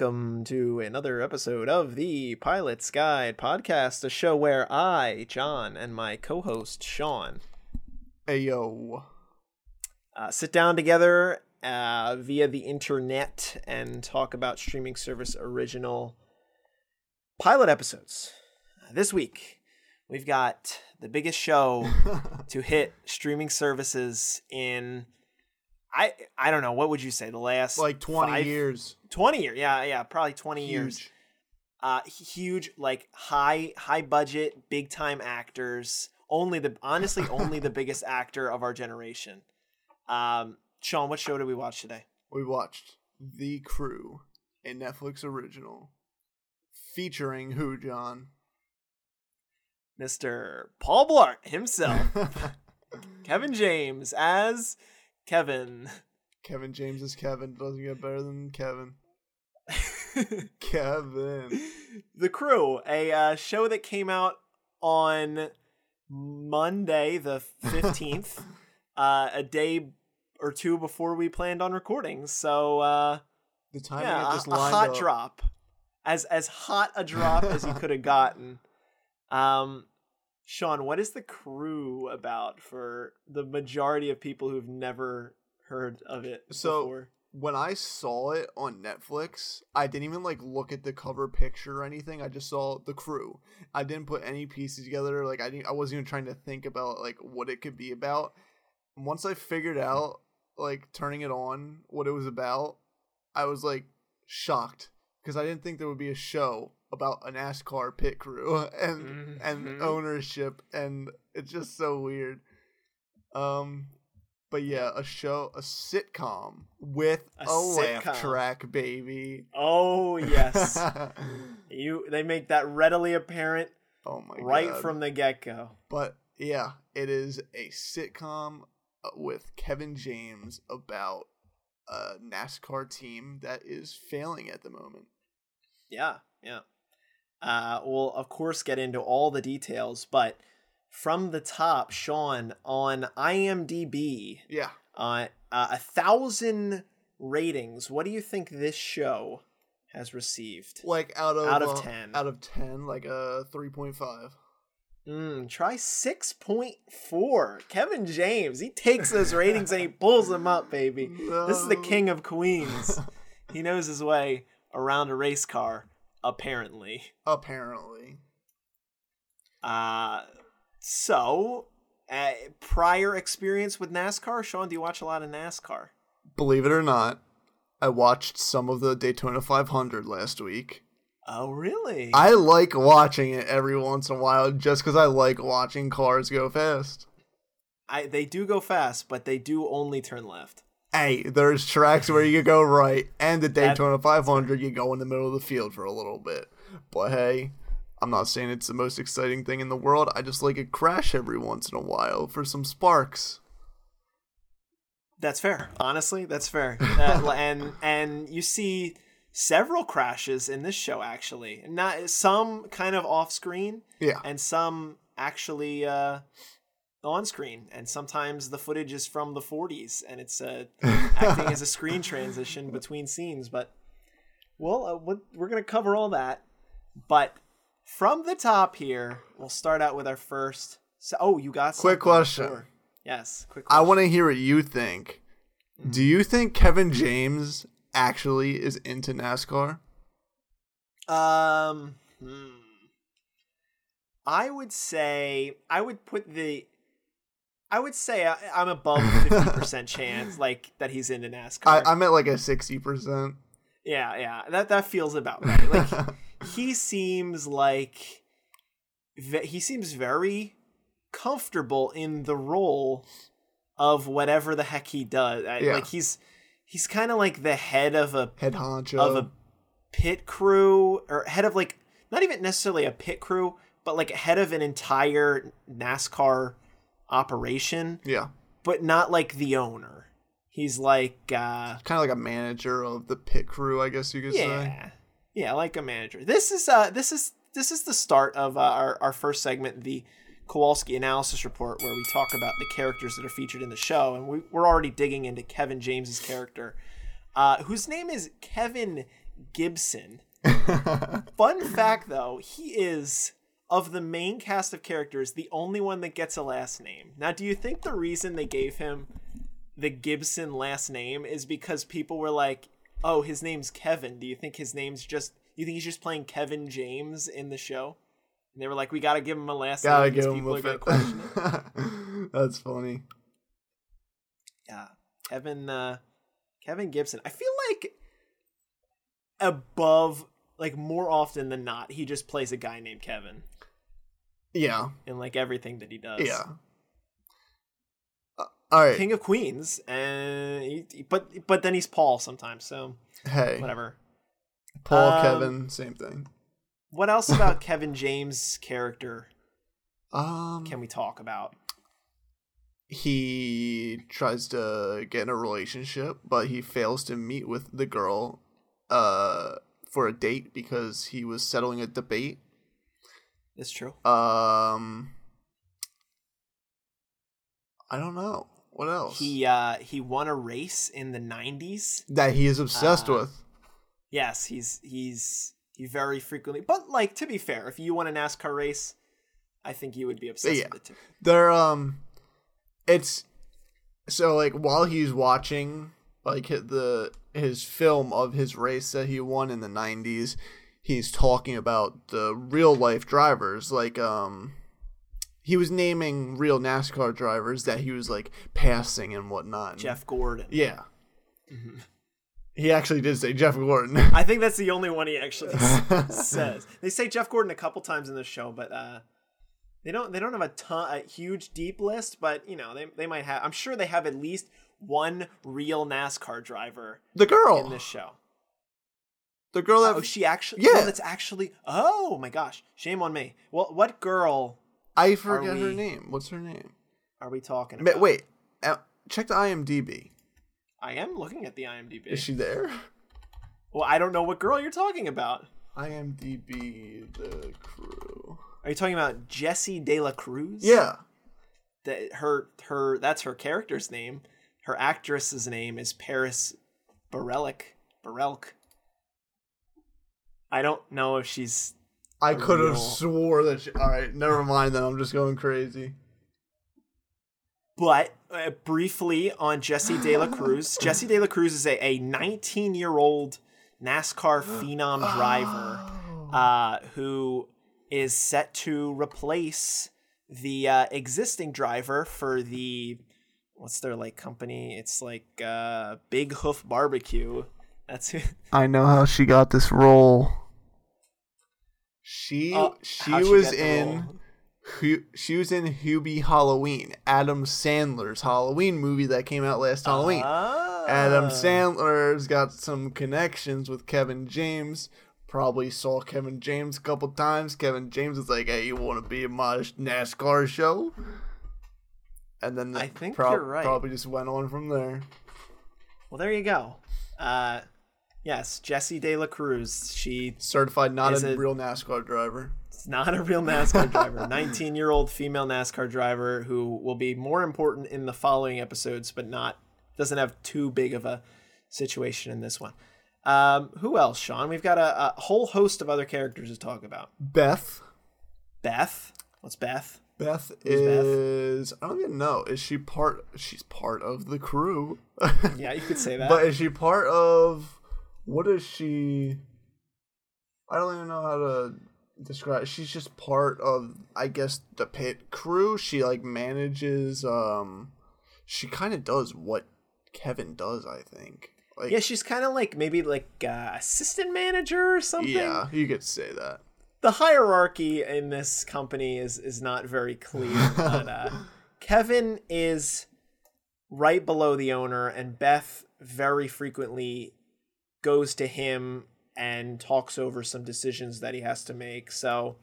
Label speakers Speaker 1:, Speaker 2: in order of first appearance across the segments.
Speaker 1: welcome to another episode of the Pilot's Guide podcast, a show where I, John, and my co host, Sean,
Speaker 2: Ayo.
Speaker 1: uh, sit down together uh, via the internet and talk about streaming service original pilot episodes. This week, we've got the biggest show to hit streaming services in. I I don't know. What would you say? The last
Speaker 2: like 20 years.
Speaker 1: 20 year yeah yeah probably 20 years. Uh huge like high high budget big time actors. Only the honestly only the biggest actor of our generation. Um sean what show did we watch today?
Speaker 2: We watched The Crew, a Netflix original featuring who, John?
Speaker 1: mr paul blart himself. Kevin james as kevin
Speaker 2: Kevin James is Kevin. Doesn't get better than Kevin. Kevin.
Speaker 1: the crew a uh, show that came out on monday the 15th uh, a day or two before we planned on recording so uh,
Speaker 2: The timing
Speaker 1: yeah,
Speaker 2: it
Speaker 1: a,
Speaker 2: just
Speaker 1: a hot
Speaker 2: up.
Speaker 1: drop as as hot a drop as you could have gotten um sean what is the crew about for the majority of people who've never heard of it
Speaker 2: So-
Speaker 1: before
Speaker 2: When I saw it on Netflix, I didn't even like look at the cover picture or anything. I just saw the crew. I didn't put any pieces together. Like I didn't, I wasn't even trying to think about like what it could be about. Once I figured out like turning it on what it was about, I was like shocked because I didn't think there would be a show about a NASCAR pit crew and and
Speaker 1: Mhm.
Speaker 2: ownership and it's just so weird. Um but yeah, a show, a sitcom with
Speaker 1: A
Speaker 2: a, laugh track, baby.
Speaker 1: oh yes you they make that readily apparent
Speaker 2: oh my
Speaker 1: right
Speaker 2: god.
Speaker 1: from the get-go
Speaker 2: But yeah, it is a sitcom uh, with Kevin James about a NASCAR team that is failing at the moment.
Speaker 1: Yeah, yeah. Uh, we'll of course get into all the details, but from the top, Sean on IMDb,
Speaker 2: Yeah.
Speaker 1: uh, uh, a thousand ratings. What do you think this show has received?
Speaker 2: Like out of
Speaker 1: Out of
Speaker 2: uh,
Speaker 1: 10.
Speaker 2: Out of 10, like a 3.5.
Speaker 1: Mm, try six point four. Kevin James, he takes those ratings and he pulls them up, baby. This is the king of Queens. he knows his way around a race car, apparently.
Speaker 2: Apparently.
Speaker 1: Uh, so, uh, prior experience with NASCAR, Sean, do you watch a lot of NASCAR?
Speaker 2: Believe it or not, I watched some of the Daytona 500 last week.
Speaker 1: Oh, really?
Speaker 2: I like watching it every once in a while just because I like watching cars go fast.
Speaker 1: I they do go fast, but they do only turn left.
Speaker 2: Hey, there's tracks where you go right, and the Daytona 500 you go in the middle of the field for a little bit. But hey, I'm not saying it's the most exciting thing in the world. I just like a crash every once in a while for some sparks.
Speaker 1: That's fair. Honestly, that's fair. Uh, and and you see several crashes in this show actually. Not some kind of off screen
Speaker 2: Yeah,
Speaker 1: and some actually uh on screen and sometimes the footage is from the 40s and it's uh, acting as a screen transition between scenes but well uh, what- we're going to cover all that but from the top here we'll start out with our first so, oh you got
Speaker 2: Quick question.
Speaker 1: Sure. yes quick
Speaker 2: I want to hear what you think. Do you think Kevin James actually is into NASCAR?
Speaker 1: Um, hmm. I would say I would put the. I would say I, I'm above fifty percent chance, like that he's into NASCAR.
Speaker 2: I, I'm at like a 60%.
Speaker 1: yeah, yeah, that that feels about right. Like he seems like ve- he seems very comfortable in the role of whatever the heck he does. I-
Speaker 2: Yeah.
Speaker 1: Like he's he's kind of like the head of a
Speaker 2: Head honcho.
Speaker 1: of a pit crew or head of like not even necessarily a pit crew but like head of an entire NASCAR operation
Speaker 2: yeah.
Speaker 1: but not like the owner he's like uh
Speaker 2: Kind of like a manager of the pit crew, I guess you could say.
Speaker 1: yeah yeah like a manager this is uh this is this is the start of uh, our, our first segment the Kowalski analysis report where we talk about the characters that are featured in the show and we, we're already digging into Kevin James's character uh, whose name is Kevin Gibson. Fun fact though, he is of the main cast of characters the only one that gets a last name. Now, do you think the reason they gave him the Gibson last name is because people were like, "Oh, his name's Kevin." Do you think his name's just you think he's just playing Kevin James in the show? And they were like, "We got to give him a last
Speaker 2: Gotta
Speaker 1: name."
Speaker 2: give him
Speaker 1: people
Speaker 2: a
Speaker 1: are gonna question it."
Speaker 2: That's funny.
Speaker 1: Yeah, Kevin uh, Kevin Gibson. I feel like above, like more often than not, he just plays a guy named Kevin
Speaker 2: Yeah.
Speaker 1: in like everything that he does.
Speaker 2: Yeah. Uh, all right.
Speaker 1: King of Queens, and he, but but then he's Paul sometimes. So
Speaker 2: hey,
Speaker 1: whatever.
Speaker 2: Paul,
Speaker 1: Um,
Speaker 2: Kevin, same thing.
Speaker 1: What else about Kevin James' character
Speaker 2: Um,
Speaker 1: can we talk about?
Speaker 2: he tries to get in a relationship, but he fails to meet with the girl uh for a date because he was settling a debate.
Speaker 1: That's true.
Speaker 2: Um I don't know. What else?
Speaker 1: He uh he won a race in the '90s.
Speaker 2: that he is obsessed
Speaker 1: Uh,
Speaker 2: with.
Speaker 1: Yes, he's he's he very frequently. But like to be fair, if you won a NASCAR race, I think you would be obsessed
Speaker 2: Yeah.
Speaker 1: with it too.
Speaker 2: They're um it's so like while he's watching like the his film of his race that he won in the 90s he's talking about the real life drivers like um he was naming real NASCAR drivers that he was like passing and whatnot.
Speaker 1: Jeff Gordon.
Speaker 2: Yeah. He actually did say Jeff Gordon.
Speaker 1: I think that's the only one he actually says. They say Jeff Gordon a couple times in the show, but uh, they don't. They don't have a ton, a huge deep list. But you know, they they might have. I'm sure they have at least one real NASCAR driver
Speaker 2: the girl.
Speaker 1: in this show.
Speaker 2: The girl that
Speaker 1: Oh, she actually.
Speaker 2: Yeah.
Speaker 1: That's actually. Oh my gosh, shame on me. Well, what girl
Speaker 2: I forget her name. What's her name?
Speaker 1: are we talking about?
Speaker 2: Wait. uh, Check the IMDb.
Speaker 1: I am looking at the IMDb.
Speaker 2: Is she there?
Speaker 1: well, I don't know what girl you're talking about.
Speaker 2: IMDb the crew.
Speaker 1: Are you talking about Jessie De La Cruz?
Speaker 2: Yeah.
Speaker 1: that her her that's her character's name. Her actress's name is Paris Barelic. Berelc. I don't know if she's
Speaker 2: I could have swore that she. All right, never mind. Then I'm just going crazy.
Speaker 1: but uh, briefly on Jesse De La Cruz. Jesse De La Cruz is a, a 19 year old NASCAR phenom driver uh, who is set to replace the uh, existing driver for the what's their like company? It's like uh, Big Hoof Barbecue. That's who.
Speaker 2: I know how she got this role. She
Speaker 1: Oh,
Speaker 2: she
Speaker 1: how'd she
Speaker 2: was in.
Speaker 1: role?
Speaker 2: Hu- She was in Hubie Halloween, Adam Sandler's Halloween movie that came out last Halloween. Adam
Speaker 1: Ah.
Speaker 2: Sandler's got some connections with Kevin James. Probably saw Kevin James a couple times. Kevin James was like, "Hey, you want to be in my NASCAR show?" And then
Speaker 1: I think
Speaker 2: prob-
Speaker 1: you're right.
Speaker 2: Probably just went on from there.
Speaker 1: Well, there you go. Uh, yes, Jesse De La Cruz. She
Speaker 2: Certified not a real NASCAR driver.
Speaker 1: It's not a real NASCAR driver. 19 year old female NASCAR driver who will be more important in the following episodes, but not doesn't have too big of a situation in this one. Um, who else, Sean? We've got a, a whole host of other characters to talk about.
Speaker 2: Beth.
Speaker 1: Beth. What's Beth?
Speaker 2: Beth
Speaker 1: Beth?
Speaker 2: is. I don't even know. Is she part? She's part of the crew.
Speaker 1: Yeah, you could say that.
Speaker 2: But is she part of what is she? I don't even know how to describe. She's just part of, I guess, the pit crew. She like manages. Um, she kind of does what Kevin does. I think. Like,
Speaker 1: yeah, she's kind of like maybe like uh, assistant manager or something.
Speaker 2: yeah, you could say that.
Speaker 1: the hierarchy in this company is is not very clear. but uh, Kevin is right below the owner, and Beth very frequently goes to him and talks over some decisions that he has to make. So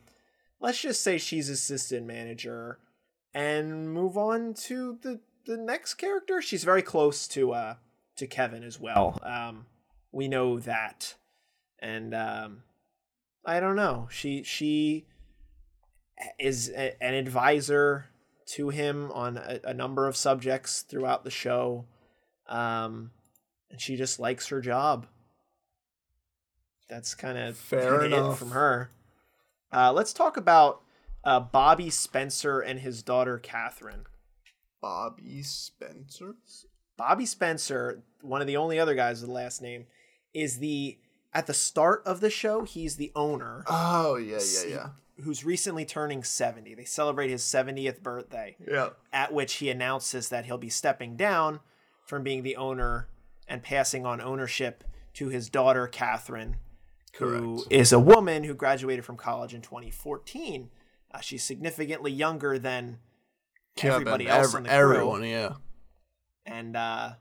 Speaker 1: let's just say she's assistant manager, and move on to the the next character. She's very close to uh to Kevin as well. Um, we know that, and um, I don't know. She she is a, an advisor to him on a, a number of subjects throughout the show. Um, and she just likes her job. That's kind of
Speaker 2: Fair
Speaker 1: it
Speaker 2: enough.
Speaker 1: from her. Uh, let's talk about uh, Bobby Spencer and his daughter Catherine.
Speaker 2: Bobby Spencer.
Speaker 1: Bobby Spencer, one of the only other guys with the last name, is the at the start of the show. He's the owner
Speaker 2: Oh yeah, yeah, yeah,
Speaker 1: who's recently turning seventy. They celebrate his seventieth birthday.
Speaker 2: yeah.
Speaker 1: at which he announces that he'll be stepping down from being the owner and passing on ownership to his daughter Catherine, who
Speaker 2: Correct.
Speaker 1: is a woman who graduated from college in 2014. Uh, she's significantly younger than everybody else in the crew,
Speaker 2: everyone, yeah.
Speaker 1: and uh,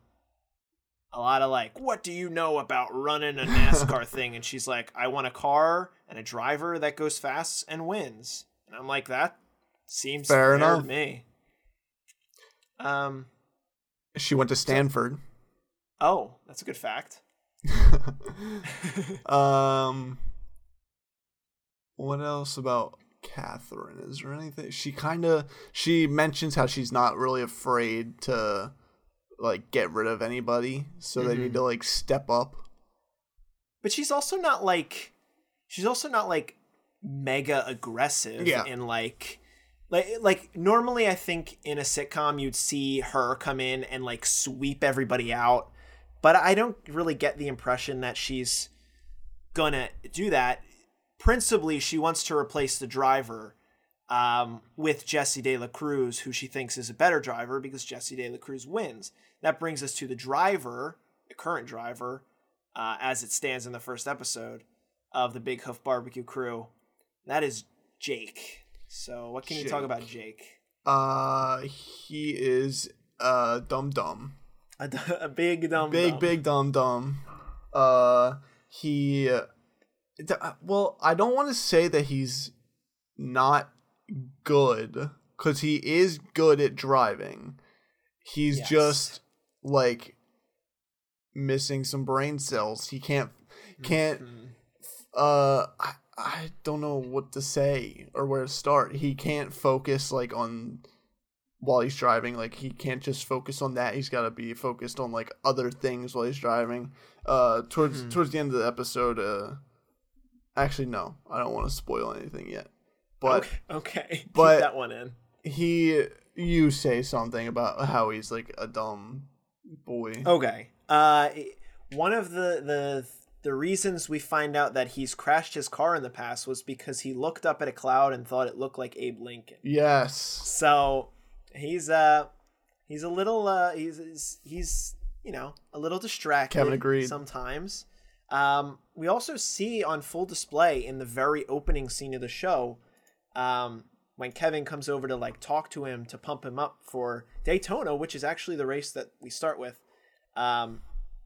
Speaker 1: a lot of like, "What do you know about running a NASCAR thing?" And she's like, "I want a car and a driver that goes fast and wins." And I'm like, "That seems
Speaker 2: Fair
Speaker 1: fair,
Speaker 2: enough.
Speaker 1: to me." Um.
Speaker 2: She went to Stanford.
Speaker 1: Oh, that's a good fact.
Speaker 2: um, what else about Catherine? Is there anything? She kind of she mentions how she's not really afraid to like get rid of anybody, so they
Speaker 1: Mm-hmm.
Speaker 2: need to like step up.
Speaker 1: But she's also not like she's also not like mega aggressive
Speaker 2: Yeah.
Speaker 1: in like like like normally I think in a sitcom you'd see her come in and like sweep everybody out, but I don't really get the impression that she's gonna do that. Principally, she wants to replace the driver um, with Jesse De La Cruz, who she thinks is a better driver because Jesse De La Cruz wins. That brings us to the driver, the current driver, uh, as it stands in the first episode of the Big Hoof Barbecue crew. That is Jake. So, what can you talk about Jake?
Speaker 2: Uh, he is uh dumb dum,
Speaker 1: A, d- a big dumb
Speaker 2: big
Speaker 1: dumb.
Speaker 2: big dumb dumb. Uh, he. d- uh, Well, I don't want to say that he's not good because he is good at driving. He's
Speaker 1: Yes.
Speaker 2: just like missing some brain cells. He can't can't
Speaker 1: Mhm.
Speaker 2: uh I, I don't know what to say or where to start. He can't focus like on while he's driving. Like he can't just focus on that. He's got to be focused on like other things while he's driving. Uh towards
Speaker 1: Hmm.
Speaker 2: towards the end of the episode uh actually no, I don't want to spoil anything yet. But
Speaker 1: okay, okay.
Speaker 2: but-
Speaker 1: keep that one in.
Speaker 2: he you say something about how he's like a dumb boy.
Speaker 1: Okay. Uh, one of the the the reasons we find out that he's crashed his car in the past was because he looked up at a cloud and thought it looked like Abe Lincoln.
Speaker 2: Yes.
Speaker 1: So he's uh he's a little uh he's he's, you know a little distracted.
Speaker 2: Kevin agreed.
Speaker 1: Sometimes. Um, we also see on full display in the very opening scene of the show, um, when Kevin comes over to like talk to him to pump him up for Daytona, which is actually the race that we start with. Um,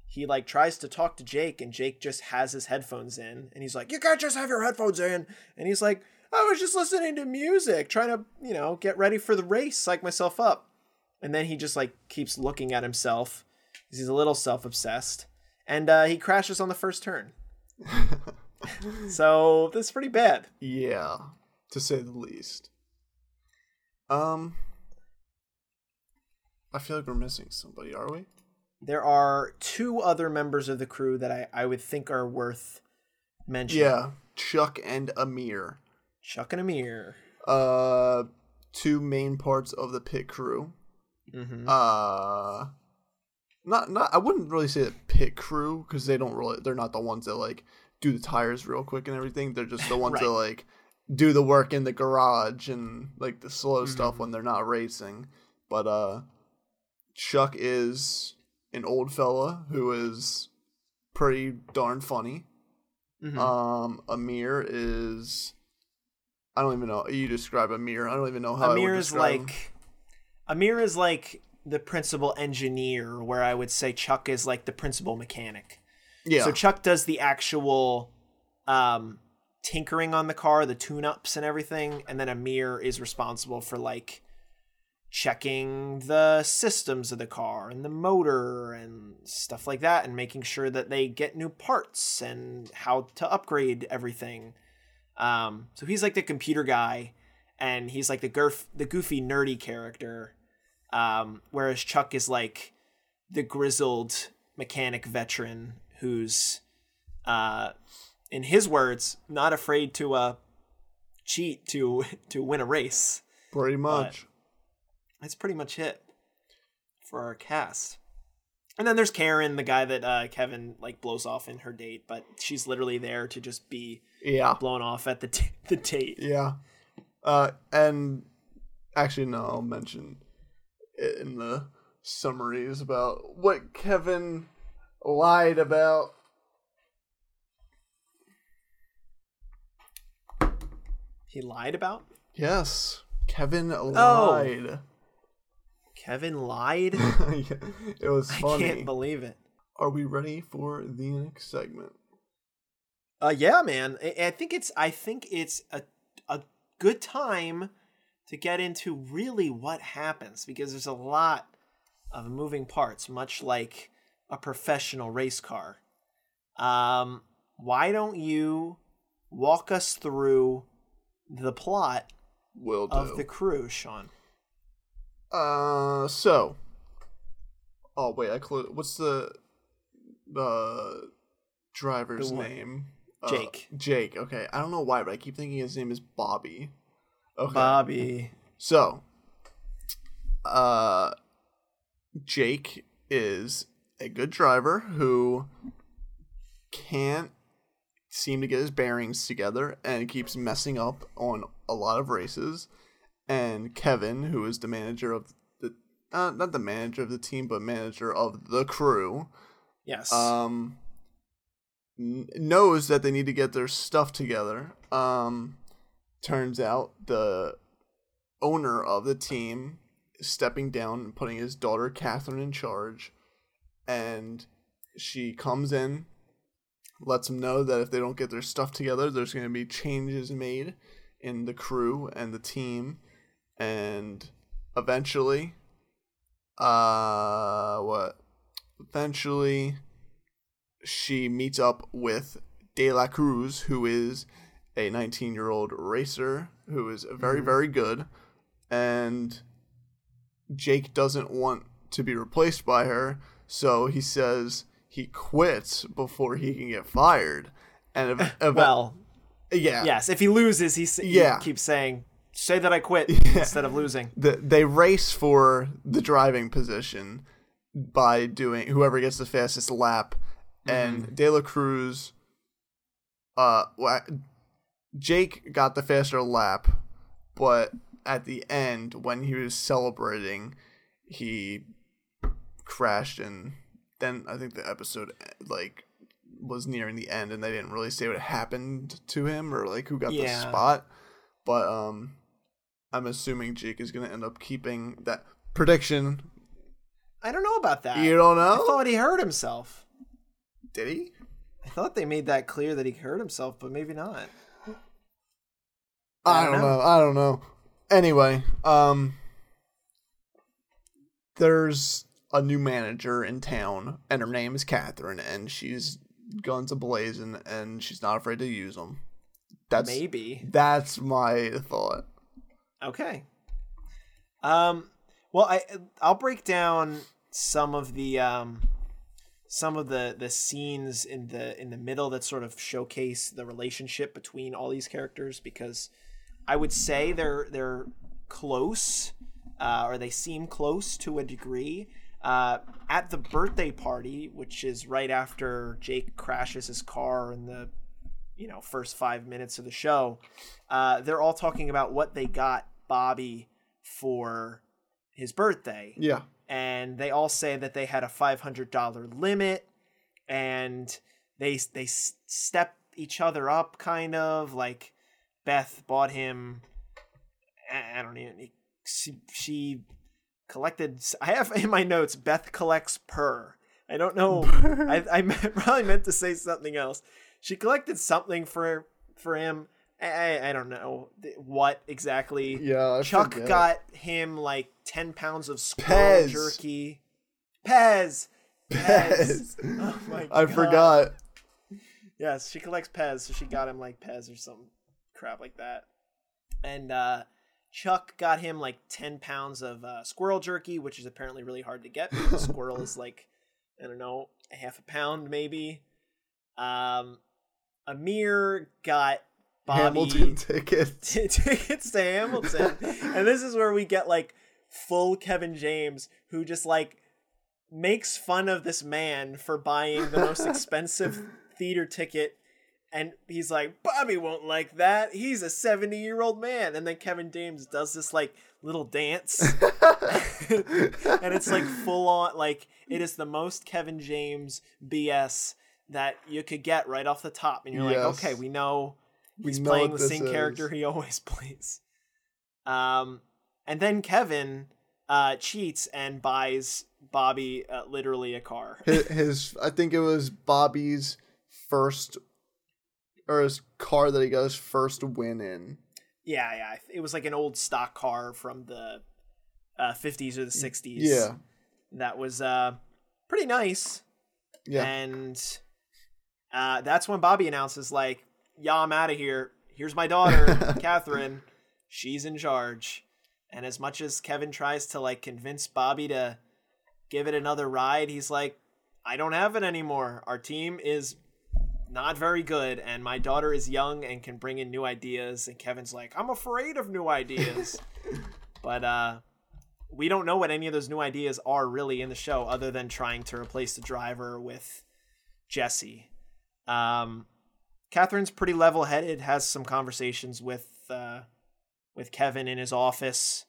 Speaker 1: he like tries to talk to Jake, and Jake just has his headphones in, and he's like, "You can't just have your headphones in," and he's like, "I was just listening to music, trying to you know get ready for the race, psych myself up," and then he just like keeps looking at himself. He's a little self obsessed, and uh, he crashes on the first turn. so that's pretty bad.
Speaker 2: Yeah, to say the least. Um, I feel like we're missing somebody, are we?
Speaker 1: There are two other members of the crew that I, I would think are worth mentioning.
Speaker 2: Yeah, Chuck and Amir.
Speaker 1: Chuck and Amir.
Speaker 2: Uh, two main parts of the pit crew.
Speaker 1: Mm-hmm.
Speaker 2: Uh, not not. I wouldn't really say the pit crew because they don't really. They're not the ones that like do the tires real quick and everything. They're just the ones that like do the work in the garage and like the slow stuff
Speaker 1: Mhm.
Speaker 2: when they're not racing. But uh, Chuck is an old fella who is pretty darn funny.
Speaker 1: Mhm.
Speaker 2: Um, Amir is. I don't even know. You describe Amir. I don't even know how. I
Speaker 1: Amir
Speaker 2: would
Speaker 1: is
Speaker 2: him.
Speaker 1: like Amir is like the principal engineer, where I would say Chuck is like the principal mechanic.
Speaker 2: Yeah.
Speaker 1: So Chuck does the actual um, tinkering on the car, the tune-ups and everything, and then Amir is responsible for like checking the systems of the car and the motor and stuff like that, and making sure that they get new parts and how to upgrade everything. Um, so he's like the computer guy, and he's like the gurf, the goofy nerdy character, um, whereas Chuck is like the grizzled mechanic veteran who's, uh, in his words, not afraid to uh, cheat to to win a race.
Speaker 2: Pretty much.
Speaker 1: That's pretty much it for our cast. And then there's Karen, the guy that uh, Kevin like blows off in her date, but she's literally there to just be
Speaker 2: yeah.
Speaker 1: blown off at the t- the date.
Speaker 2: Yeah. Uh, and actually, no, I'll mention it in the summaries about what Kevin lied about.
Speaker 1: He lied about?
Speaker 2: Yes, Kevin lied.
Speaker 1: Kevin lied?
Speaker 2: it was funny.
Speaker 1: I can't believe it.
Speaker 2: Are we ready for the next segment?
Speaker 1: Uh, yeah, man. I, I think it's I think it's a a good time to get into really what happens because there's a lot of moving parts, much like a professional race car. Um, why don't you walk us through the plot of the crew, Sean?
Speaker 2: Uh, so. Oh wait, I close. What's the the driver's
Speaker 1: The
Speaker 2: name? Uh,
Speaker 1: Jake.
Speaker 2: Jake. Okay, I don't know why, but I keep thinking his name is Bobby. Okay.
Speaker 1: Bobby.
Speaker 2: So, uh, Jake is a good driver who can't seem to get his bearings together and keeps messing up on a lot of races. And Kevin, who is the manager of the, uh, not the manager of the team, but manager of the crew,
Speaker 1: Yes.
Speaker 2: um n- knows that they need to get their stuff together um turns out the owner of the team is stepping down and putting his daughter catherine in charge and she comes in lets them know that if they don't get their stuff together there's going to be changes made in the crew and the team and eventually uh what eventually she meets up with De La Cruz, who is a 19 year old racer who is very,
Speaker 1: Mhm.
Speaker 2: very good. And Jake doesn't want to be replaced by her, so he says he quits before he can get fired. And ev- ev-
Speaker 1: well,
Speaker 2: yeah,
Speaker 1: yes. If he loses, he, s- he
Speaker 2: Yeah.
Speaker 1: keeps saying, "Say that I quit"
Speaker 2: Yeah.
Speaker 1: instead of losing.
Speaker 2: the, they race for the driving position by doing whoever gets the fastest lap and De La Cruz uh Jake got the faster lap but at the end when he was celebrating he crashed and then I think the episode like was nearing the end and they didn't really say what happened to him or like who got the spot but um I'm assuming Jake is going to end up keeping that prediction.
Speaker 1: I don't know about that.
Speaker 2: You don't know?
Speaker 1: I thought he hurt himself.
Speaker 2: Did he?
Speaker 1: I thought they made that clear that he hurt himself, but maybe not.
Speaker 2: I
Speaker 1: I
Speaker 2: don't
Speaker 1: don't
Speaker 2: know.
Speaker 1: know.
Speaker 2: I don't know. Anyway, um there's a new manager in town and her name is Catherine and she's guns ablazing and she's not afraid to use them. That's
Speaker 1: maybe.
Speaker 2: that's my thought.
Speaker 1: Okay. Um. Well, I I'll break down some of the um some of the the scenes in the in the middle that sort of showcase the relationship between all these characters because I would say they're they're close uh, or they seem close to a degree. Uh, at the birthday party, which is right after Jake crashes his car in the you know first five minutes of the show, uh, they're all talking about what they got Bobby for his birthday.
Speaker 2: Yeah.
Speaker 1: and they all say that they had a $500 limit and they they step each other up kind of like Beth bought him I don't even she, she collected I have in my notes Beth collects per. I don't know I I probably meant to say something else. She collected something for for him I, I- don't know what exactly
Speaker 2: Yeah, I
Speaker 1: Chuck
Speaker 2: forget.
Speaker 1: got him like 10 pounds of squirrel
Speaker 2: Pez.
Speaker 1: jerky. Pez.
Speaker 2: Pez.
Speaker 1: Oh my god.
Speaker 2: I
Speaker 1: God.
Speaker 2: forgot.
Speaker 1: Yes, she collects Pez, so she got him like Pez or some crap like that. And uh, Chuck got him like 10 pounds of uh, squirrel jerky, which is apparently really hard to get because squirrel is like I don't know, a half a pound maybe. Um, Amir got Bobby
Speaker 2: Hamilton tickets.
Speaker 1: tickets to Hamilton, and this is where we get like full Kevin James, who just like makes fun of this man for buying the most expensive theater ticket. And he's like, Bobby won't like that. He's a 70 year old man. And then Kevin James does this like little dance. and it's like full on, like, it is the most Kevin James BS that you could get right off the top. And you're like, okay, we know he's playing the same character he always plays. Um, and then Kevin uh, cheats and buys Bobby uh, literally a car.
Speaker 2: his, his I think it was Bobby's first or his car that he got his first win in.
Speaker 1: yeah, yeah. It was like an old stock car from the uh, 50s or the 60s.
Speaker 2: Yeah.
Speaker 1: That was uh, pretty nice.
Speaker 2: Yeah.
Speaker 1: And uh, that's when Bobby announces, like, yeah, I'm out of here. Here's my daughter, Catherine. She's in charge. And as much as Kevin tries to, like, convince Bobby to give it another ride, he's like, I don't have it anymore. Our team is not very good, and my daughter is young and can bring in new ideas. And Kevin's like, I'm afraid of new ideas. but uh, we don't know what any of those new ideas are really in the show, other than trying to replace the driver with Jesse. Um, Catherine's pretty level-headed, has some conversations with uh, with Kevin in his office.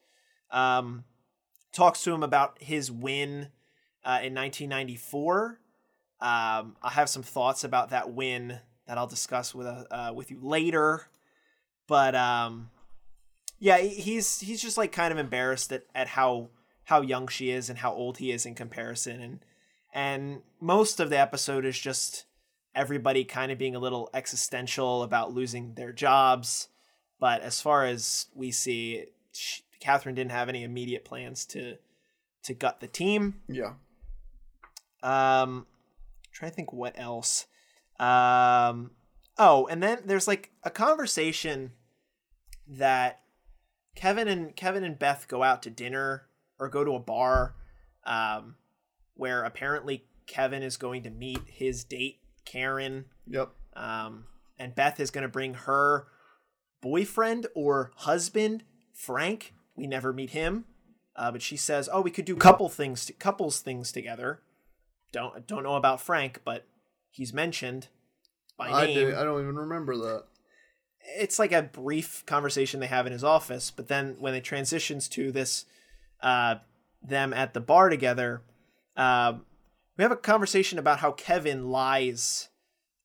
Speaker 1: Um, talks to him about his win uh, in 1994. Um, I have some thoughts about that win that I'll discuss with uh, uh, with you later. But um, yeah, he's he's just like kind of embarrassed at, at how how young she is and how old he is in comparison, and and most of the episode is just everybody kind of being a little existential about losing their jobs. But as far as we see, sh Catherine didn't have any immediate plans to to gut the team.
Speaker 2: yeah.
Speaker 1: Um, trying to think what else. Um, oh, and then there's like a conversation that Kevin and Kevin and Beth go out to dinner or go to a bar, um, where apparently Kevin is going to meet his date Karen,
Speaker 2: Yep.
Speaker 1: um, and Beth is going to bring her boyfriend or husband Frank. We never meet him, uh, but she says, "Oh, we could do couple things, couples things together." Don't don't know about Frank, but he's mentioned by
Speaker 2: I
Speaker 1: name.
Speaker 2: did, I don't even remember that.
Speaker 1: It's like a brief conversation they have in his office, but then when it transitions to this, uh, them at the bar together, um, we have a conversation about how Kevin lies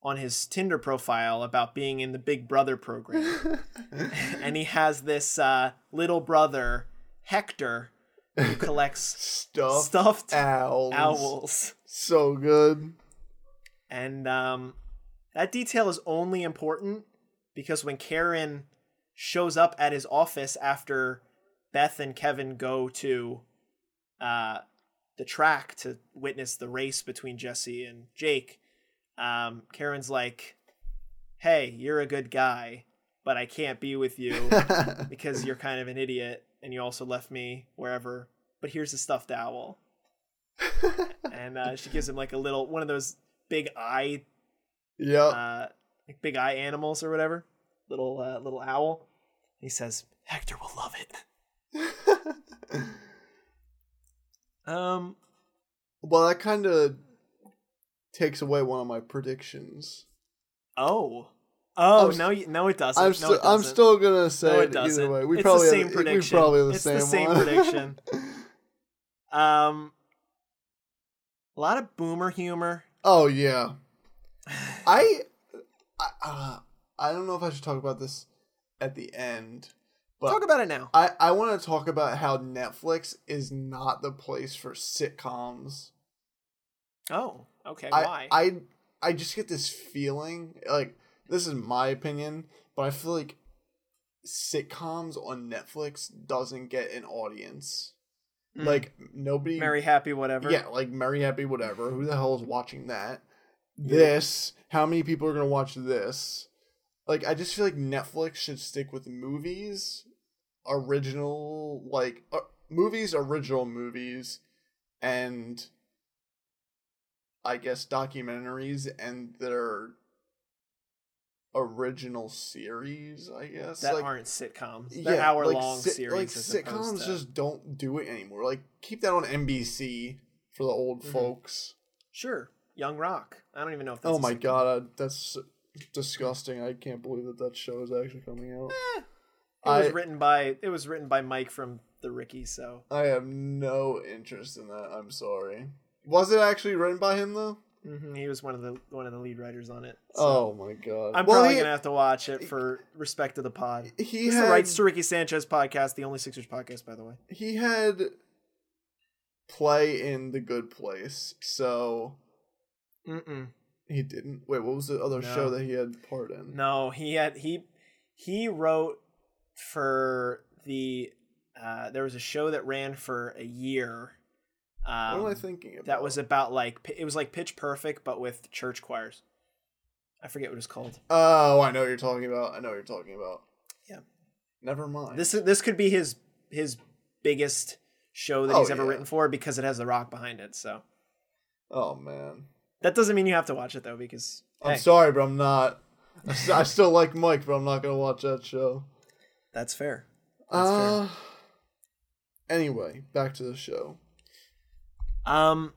Speaker 1: on his Tinder profile about being in the Big Brother program. and he has this uh, little brother, Hector, who collects
Speaker 2: Stuffed,
Speaker 1: stuffed
Speaker 2: owls.
Speaker 1: owls.
Speaker 2: So good.
Speaker 1: And um, that detail is only important because when Karen shows up at his office after Beth and Kevin go to uh, the track to witness the race between Jesse and Jake, um, Karen's like, Hey, you're a good guy, but I can't be with you because you're kind of an idiot and you also left me wherever. But here's a stuffed owl. and uh, she gives him like a little one of those big eye
Speaker 2: yep.
Speaker 1: uh like big eye animals or whatever little uh, little owl he says hector will love it um
Speaker 2: well, that kind of takes away one of my predictions.
Speaker 1: oh oh
Speaker 2: I'm
Speaker 1: no you- no it doesn't
Speaker 2: I'm
Speaker 1: no,
Speaker 2: still
Speaker 1: it
Speaker 2: I'm still gonna say
Speaker 1: no
Speaker 2: it
Speaker 1: it doesn't
Speaker 2: either way. We
Speaker 1: it's
Speaker 2: probably
Speaker 1: the same
Speaker 2: have,
Speaker 1: prediction
Speaker 2: We probably the
Speaker 1: it's
Speaker 2: same
Speaker 1: the same
Speaker 2: one.
Speaker 1: prediction um a lot of boomer humor
Speaker 2: oh yeah. I I, uh, I don't know if I should talk about this at the end, but
Speaker 1: talk about it now
Speaker 2: I, I want to talk about how Netflix is not the place for sitcoms.
Speaker 1: oh okay
Speaker 2: I,
Speaker 1: why
Speaker 2: I I just get this feeling like this is my opinion, but I feel like sitcoms on Netflix doesn't get an audience.
Speaker 1: Mm.
Speaker 2: Like nobody
Speaker 1: Mary Happy whatever
Speaker 2: Yeah, like Merry Happy whatever. Who the hell is watching that? This, how many people are going to watch this? Like I just feel like Netflix should stick with movies, original like uh, movies, original movies and I guess documentaries and their original series. I guess
Speaker 1: that
Speaker 2: like,
Speaker 1: aren't sitcoms. They're hour long
Speaker 2: sit-
Speaker 1: series.
Speaker 2: Like sitcoms
Speaker 1: to-
Speaker 2: just don't do it anymore. Like keep that on NBC for the old
Speaker 1: Mhm.
Speaker 2: folks.
Speaker 1: sure. Young Rock. I don't even know if that's
Speaker 2: Oh my
Speaker 1: sitcom.
Speaker 2: god, that's disgusting. I can't believe that that show is actually coming out.
Speaker 1: Eh, it was written by it was written by Mike from the Ricky. So
Speaker 2: I have no interest in that. I'm sorry. Was it actually written by him though?
Speaker 1: hmm he was one of the one of the lead writers on it. So
Speaker 2: Oh my god.
Speaker 1: I'm
Speaker 2: Well,
Speaker 1: probably
Speaker 2: he-
Speaker 1: gonna have to watch it for respect to the pod.
Speaker 2: He had
Speaker 1: the Rights to Ricky Sanchez podcast, the only Sixers podcast, by the way.
Speaker 2: he had play in the good place, so
Speaker 1: Mm-mm.
Speaker 2: he didn't. Wait, what was the other
Speaker 1: No.
Speaker 2: show that he had part in?
Speaker 1: No, he had he he wrote for the uh, there was a show that ran for a year. Um,
Speaker 2: what am I thinking about?
Speaker 1: that was about like it was like Pitch Perfect but with church choirs. I forget what it's called.
Speaker 2: Oh, I know what you're talking about. I know what you're talking about.
Speaker 1: Yeah.
Speaker 2: Never mind.
Speaker 1: This is this could be his his biggest show that
Speaker 2: Oh,
Speaker 1: he's ever
Speaker 2: yeah.
Speaker 1: written for because it has The Rock behind it. So
Speaker 2: Oh man.
Speaker 1: that doesn't mean you have to watch it though because
Speaker 2: I'm
Speaker 1: hey,
Speaker 2: sorry, but I'm not. I still like Mike, but I'm not gonna watch that show.
Speaker 1: That's fair. That's fair.
Speaker 2: Uh. Anyway, back to the show.
Speaker 1: Um,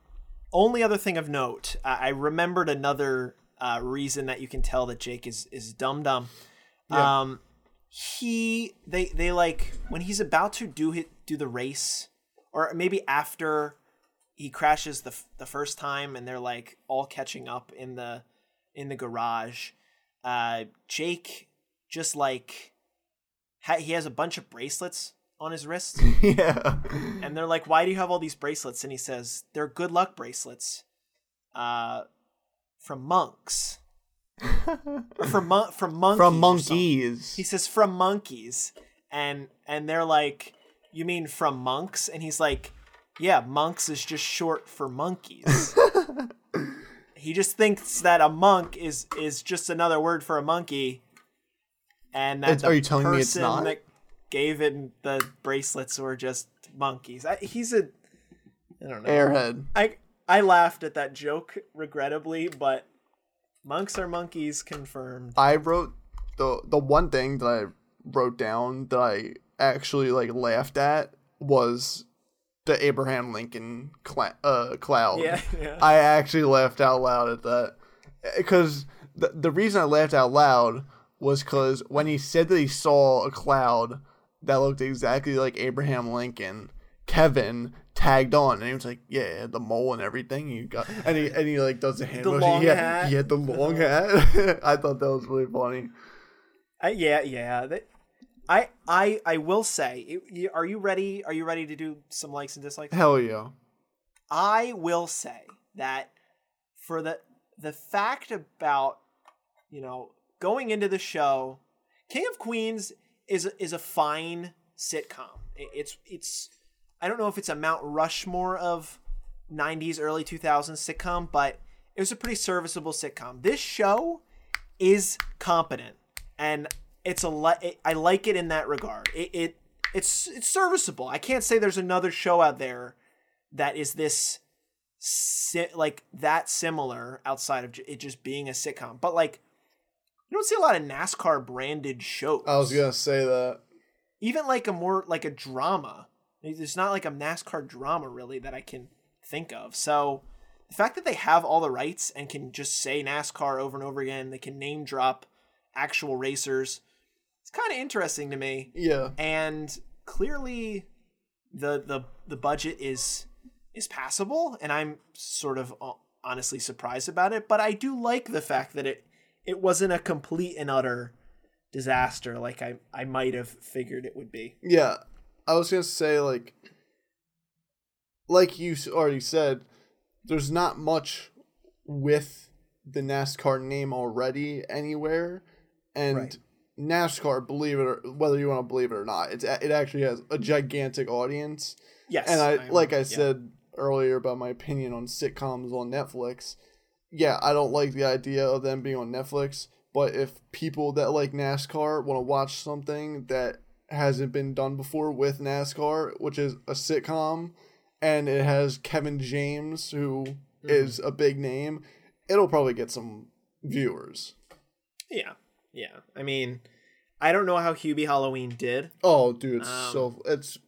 Speaker 1: only other thing of note, I, I remembered another uh, reason that you can tell that Jake is is dumb dumb.
Speaker 2: Yeah.
Speaker 1: Um, he they they like when he's about to do hit do the race, or maybe after he crashes the f- the first time, and they're like all catching up in the in the garage. Uh, Jake just like he has a bunch of bracelets on his wrist.
Speaker 2: yeah.
Speaker 1: and they're like, "Why do you have all these bracelets?" And he says, "They're good luck bracelets, uh, from monks, or from mon- from monkeys,
Speaker 2: From monkeys.
Speaker 1: He says, "From monkeys," and and they're like, "You mean from monks?" And he's like, "Yeah, monks is just short for monkeys." he just thinks that a monk is is just another word for a monkey, and that
Speaker 2: are you telling me it's
Speaker 1: person
Speaker 2: not?
Speaker 1: that gave him the bracelets were just monkeys. I, he's a I don't know.
Speaker 2: Airhead.
Speaker 1: I I laughed at that joke regrettably, but monks are monkeys confirmed.
Speaker 2: I wrote the the one thing that I wrote down that I actually like laughed at was the Abraham Lincoln cla- uh, cloud.
Speaker 1: Yeah, yeah.
Speaker 2: I actually laughed out loud at that because the the reason I laughed out loud was because when he said that he saw a cloud that looked exactly like Abraham Lincoln, Kevin tagged on and he was like, "Yeah, the mole and everything you got," and he and he like does the hand
Speaker 1: The
Speaker 2: motion.
Speaker 1: long
Speaker 2: he, had,
Speaker 1: hat.
Speaker 2: he had the long hat. I thought that was really funny.
Speaker 1: I, yeah, yeah. That, I I I will say, it- are you ready? Are you ready to do some likes and dislikes?
Speaker 2: Hell yeah.
Speaker 1: I will say that for the the fact about you know going into the show, King of Queens is is a fine sitcom. It's it's I don't know if it's a Mount Rushmore of '90s, early 2000s sitcom, but it was a pretty serviceable sitcom. This show is competent, and it's a li- it, I like it in that regard. It, it it's it's serviceable. I can't say there's another show out there that is this si- like that similar outside of it just being a sitcom. But like you don't see a lot of NASCAR branded shows.
Speaker 2: I was gonna say that.
Speaker 1: even like a more like a drama. There's not like a NASCAR drama really that I can think of. So the fact that they have all the rights and can just say NASCAR over and over again, they can name drop actual racers. It's kind of interesting to me
Speaker 2: Yeah.
Speaker 1: and clearly the the the budget is is passable and i'm sort of uh, honestly surprised about it but i do like the fact that it it wasn't a complete and utter disaster like i i might have figured it would be
Speaker 2: Yeah, I was gonna say like, like you already said, there's not much with the NASCAR name already anywhere, and
Speaker 1: Right.
Speaker 2: NASCAR, believe it or whether you want to believe it or not, it's it actually has a gigantic audience.
Speaker 1: yes
Speaker 2: and I
Speaker 1: I'm-
Speaker 2: like I
Speaker 1: yeah.
Speaker 2: said earlier about my opinion on sitcoms on Netflix. Yeah, I don't like the idea of them being on Netflix, but if people that like NASCAR want to watch something that hasn't been done before with NASCAR, which is a sitcom, and it has Kevin James, who is a big name, it'll probably get some viewers.
Speaker 1: Yeah, yeah. I mean, I don't know how Hubie Halloween did.
Speaker 2: Oh, dude, it's
Speaker 1: Um,
Speaker 2: so it's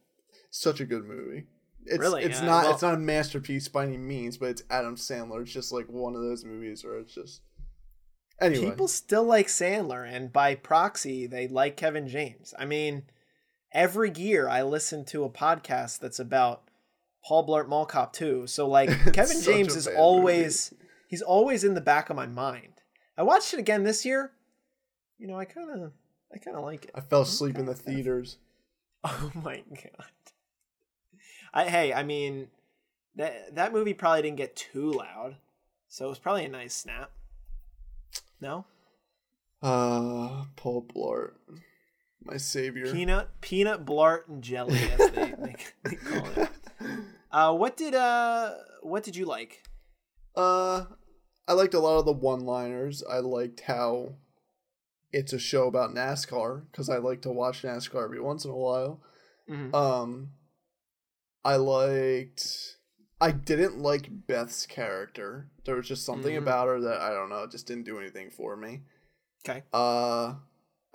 Speaker 2: such a good movie. It's
Speaker 1: Really?
Speaker 2: it's
Speaker 1: Uh,
Speaker 2: not
Speaker 1: well-
Speaker 2: it's not a masterpiece by any means, but it's Adam Sandler. It's just like one of those movies where it's just anyway.
Speaker 1: People still like Sandler, and by proxy, they like Kevin James. I mean, every year I listen to a podcast that's about Paul Blart Mall Cop 2. So, like, Kevin James is always he's always in the back of my mind. I watched it again this year. You know, I kind of I kind of like it.
Speaker 2: I fell asleep in the theaters.
Speaker 1: Oh my god. I hey, I mean that that movie probably didn't get too loud. So it was probably a nice snap. No?
Speaker 2: Uh, Paul Blart, my savior.
Speaker 1: Peanut peanut blart and jelly as they, they, they call it. Uh what did uh what did you like?
Speaker 2: Uh, I liked a lot of the one-liners. I liked how it's a show about NASCAR because I like to watch NASCAR every once in a while.
Speaker 1: Mhm.
Speaker 2: Um, I liked. I didn't like Beth's character. There was just something
Speaker 1: Mhm.
Speaker 2: about her that I don't know, just didn't do anything for me.
Speaker 1: Okay.
Speaker 2: Uh,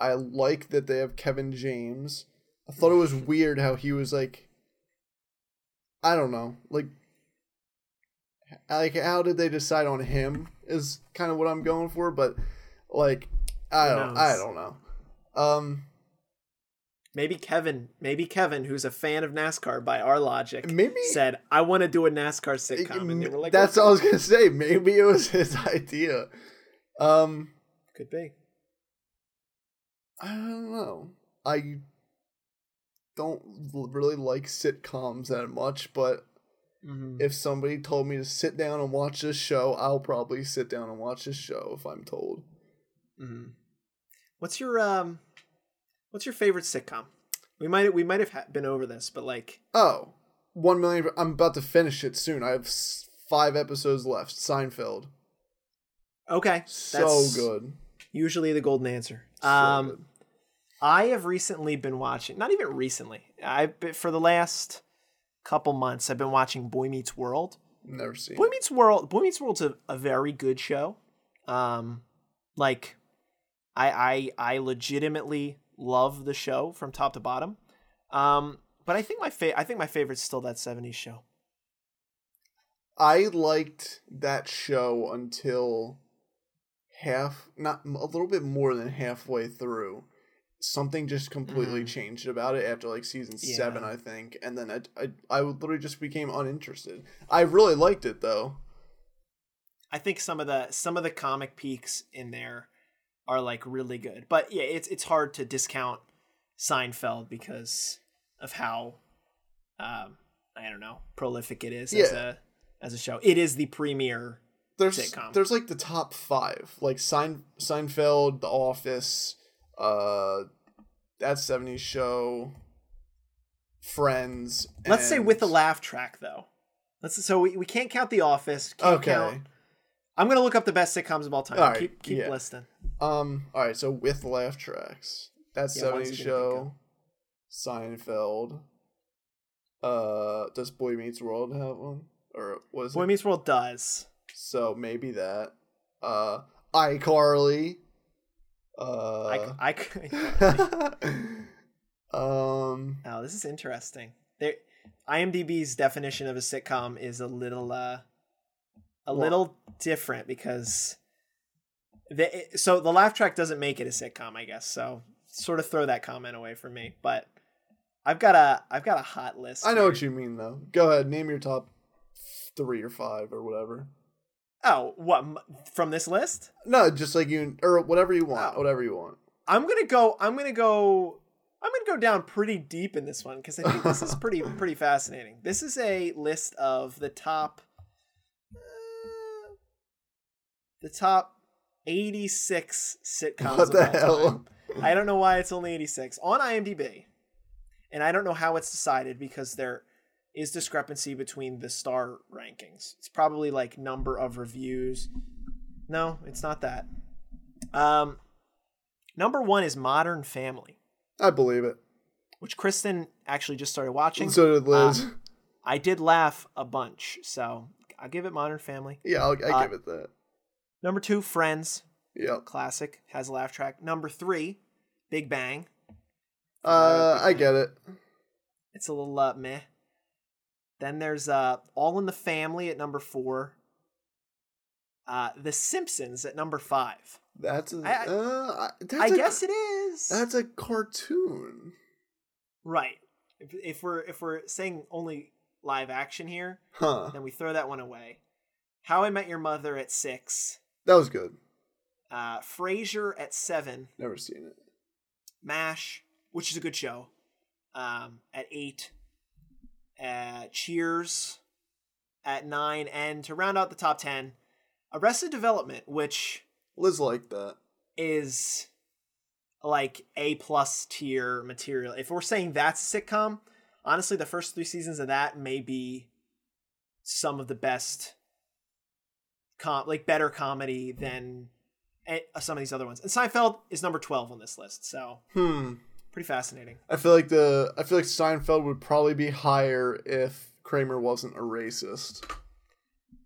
Speaker 2: I like that they have Kevin James. I thought it was weird how he was like, I don't know, like, like how did they decide on him is kind of what I'm going for, but like, I don't, I don't know. Um,
Speaker 1: Maybe Kevin, maybe Kevin, who's a fan of NASCAR by our logic,
Speaker 2: maybe
Speaker 1: said, "I want to do a NASCAR sitcom," and they were like,
Speaker 2: that's all I was gonna say. Maybe it was his idea. Um,
Speaker 1: Could be.
Speaker 2: I don't know. I don't really like sitcoms that much, but
Speaker 1: Mhm.
Speaker 2: if somebody told me to sit down and watch this show, I'll probably sit down and watch this show if I'm told.
Speaker 1: Mm-hmm. What's your um, what's your favorite sitcom? We might we might have ha- been over this, but like,
Speaker 2: Oh, one million. I'm about to finish it soon. I have s- five episodes left. Seinfeld,
Speaker 1: okay,
Speaker 2: so good.
Speaker 1: Usually the golden answer.
Speaker 2: So
Speaker 1: um,
Speaker 2: good.
Speaker 1: I have recently been watching, not even recently. I've been, for the last couple months, I've been watching Boy Meets World.
Speaker 2: never seen.
Speaker 1: Boy
Speaker 2: it.
Speaker 1: Meets World. Boy Meets World's a, a very good show. Um, like, I I I legitimately love the show from top to bottom. Um, but I think my fa- I think my favorite's still that '70s show.
Speaker 2: I liked that show until half, not a little bit more than halfway through. Something just completely
Speaker 1: Mhm.
Speaker 2: changed about it after like season seven, I think, and then I, I, I literally just became uninterested. I really liked it though.
Speaker 1: I think some of the some of the comic peaks in there are like really good. But yeah, it's it's hard to discount Seinfeld because of how um I don't know, prolific it is as a as a show. It is the premier
Speaker 2: There's
Speaker 1: Sitcom.
Speaker 2: there's like the top five, like Sein, Seinfeld, The Office, uh, that '70s show, Friends.
Speaker 1: Let's say with
Speaker 2: the
Speaker 1: laugh track though. Let's so we, we can't count The Office.
Speaker 2: Okay.
Speaker 1: count. I'm gonna look up the best sitcoms of all time.
Speaker 2: All right,
Speaker 1: keep keep
Speaker 2: yeah.
Speaker 1: listing.
Speaker 2: Um. All right. So with laugh tracks, that
Speaker 1: Yeah,
Speaker 2: '70s
Speaker 1: you can think
Speaker 2: show, Seinfeld. Uh, does Boy Meets World have one, or was
Speaker 1: Boy
Speaker 2: it?
Speaker 1: Meets World does.
Speaker 2: so maybe that. Uh, iCarly. Uh.
Speaker 1: I, I,
Speaker 2: um.
Speaker 1: Oh, this is interesting. There, IMDb's definition of a sitcom is a little, uh, a
Speaker 2: What?
Speaker 1: little different because the so the laugh track doesn't make it a sitcom, I guess. So sort of throw that comment away for me. But I've got a I've got a hot list.
Speaker 2: I know
Speaker 1: here.
Speaker 2: what you mean though. Go ahead, name your top three or five or whatever.
Speaker 1: Oh, what from this list?
Speaker 2: No, just like you or whatever you want.
Speaker 1: Oh.
Speaker 2: Whatever you want.
Speaker 1: I'm gonna go. I'm gonna go. I'm gonna go down pretty deep in this one because I think this is pretty pretty fascinating. This is a list of the top, uh, the top 86 sitcoms.
Speaker 2: What
Speaker 1: of
Speaker 2: the
Speaker 1: all
Speaker 2: hell?
Speaker 1: time. I don't know why it's only 86 on IMDb, and I don't know how it's decided because there is discrepancy between the star rankings. It's probably like number of reviews. No, it's not that. Um, number one is Modern Family,
Speaker 2: I believe it.
Speaker 1: which Kristen actually just started watching.
Speaker 2: So did Liz.
Speaker 1: I did laugh a bunch, so I'll give it Modern Family.
Speaker 2: Yeah, I'll, I
Speaker 1: Uh,
Speaker 2: give it that.
Speaker 1: Number two, Friends,
Speaker 2: Yep.
Speaker 1: classic, has a laugh track. Number three, Big Bang.
Speaker 2: Uh, I get it.
Speaker 1: It's a little uh, meh. Then there's uh, All in the Family at number four. Uh, the Simpsons at number five.
Speaker 2: That's a,
Speaker 1: I-
Speaker 2: uh, that's
Speaker 1: I
Speaker 2: a-
Speaker 1: guess it is.
Speaker 2: that's a cartoon.
Speaker 1: right. If, if we're if we're saying only live action here,
Speaker 2: Huh.
Speaker 1: then we throw that one away. How I Met Your Mother at six.
Speaker 2: That was good.
Speaker 1: Uh, Frasier at seven.
Speaker 2: Never seen it.
Speaker 1: MASH, which is a good show, um, at eight. Uh, Cheers at nine, and to round out the top ten, Arrested Development, which
Speaker 2: Liz liked that.
Speaker 1: is like A plus tier material. If we're saying that's a sitcom, honestly, the first three seasons of that may be some of the best, com like better comedy than eh, some of these other ones. And Seinfeld is number twelve on this list, so
Speaker 2: Hmm.
Speaker 1: pretty fascinating.
Speaker 2: I feel like the I feel like Seinfeld would probably be higher if Kramer wasn't a racist.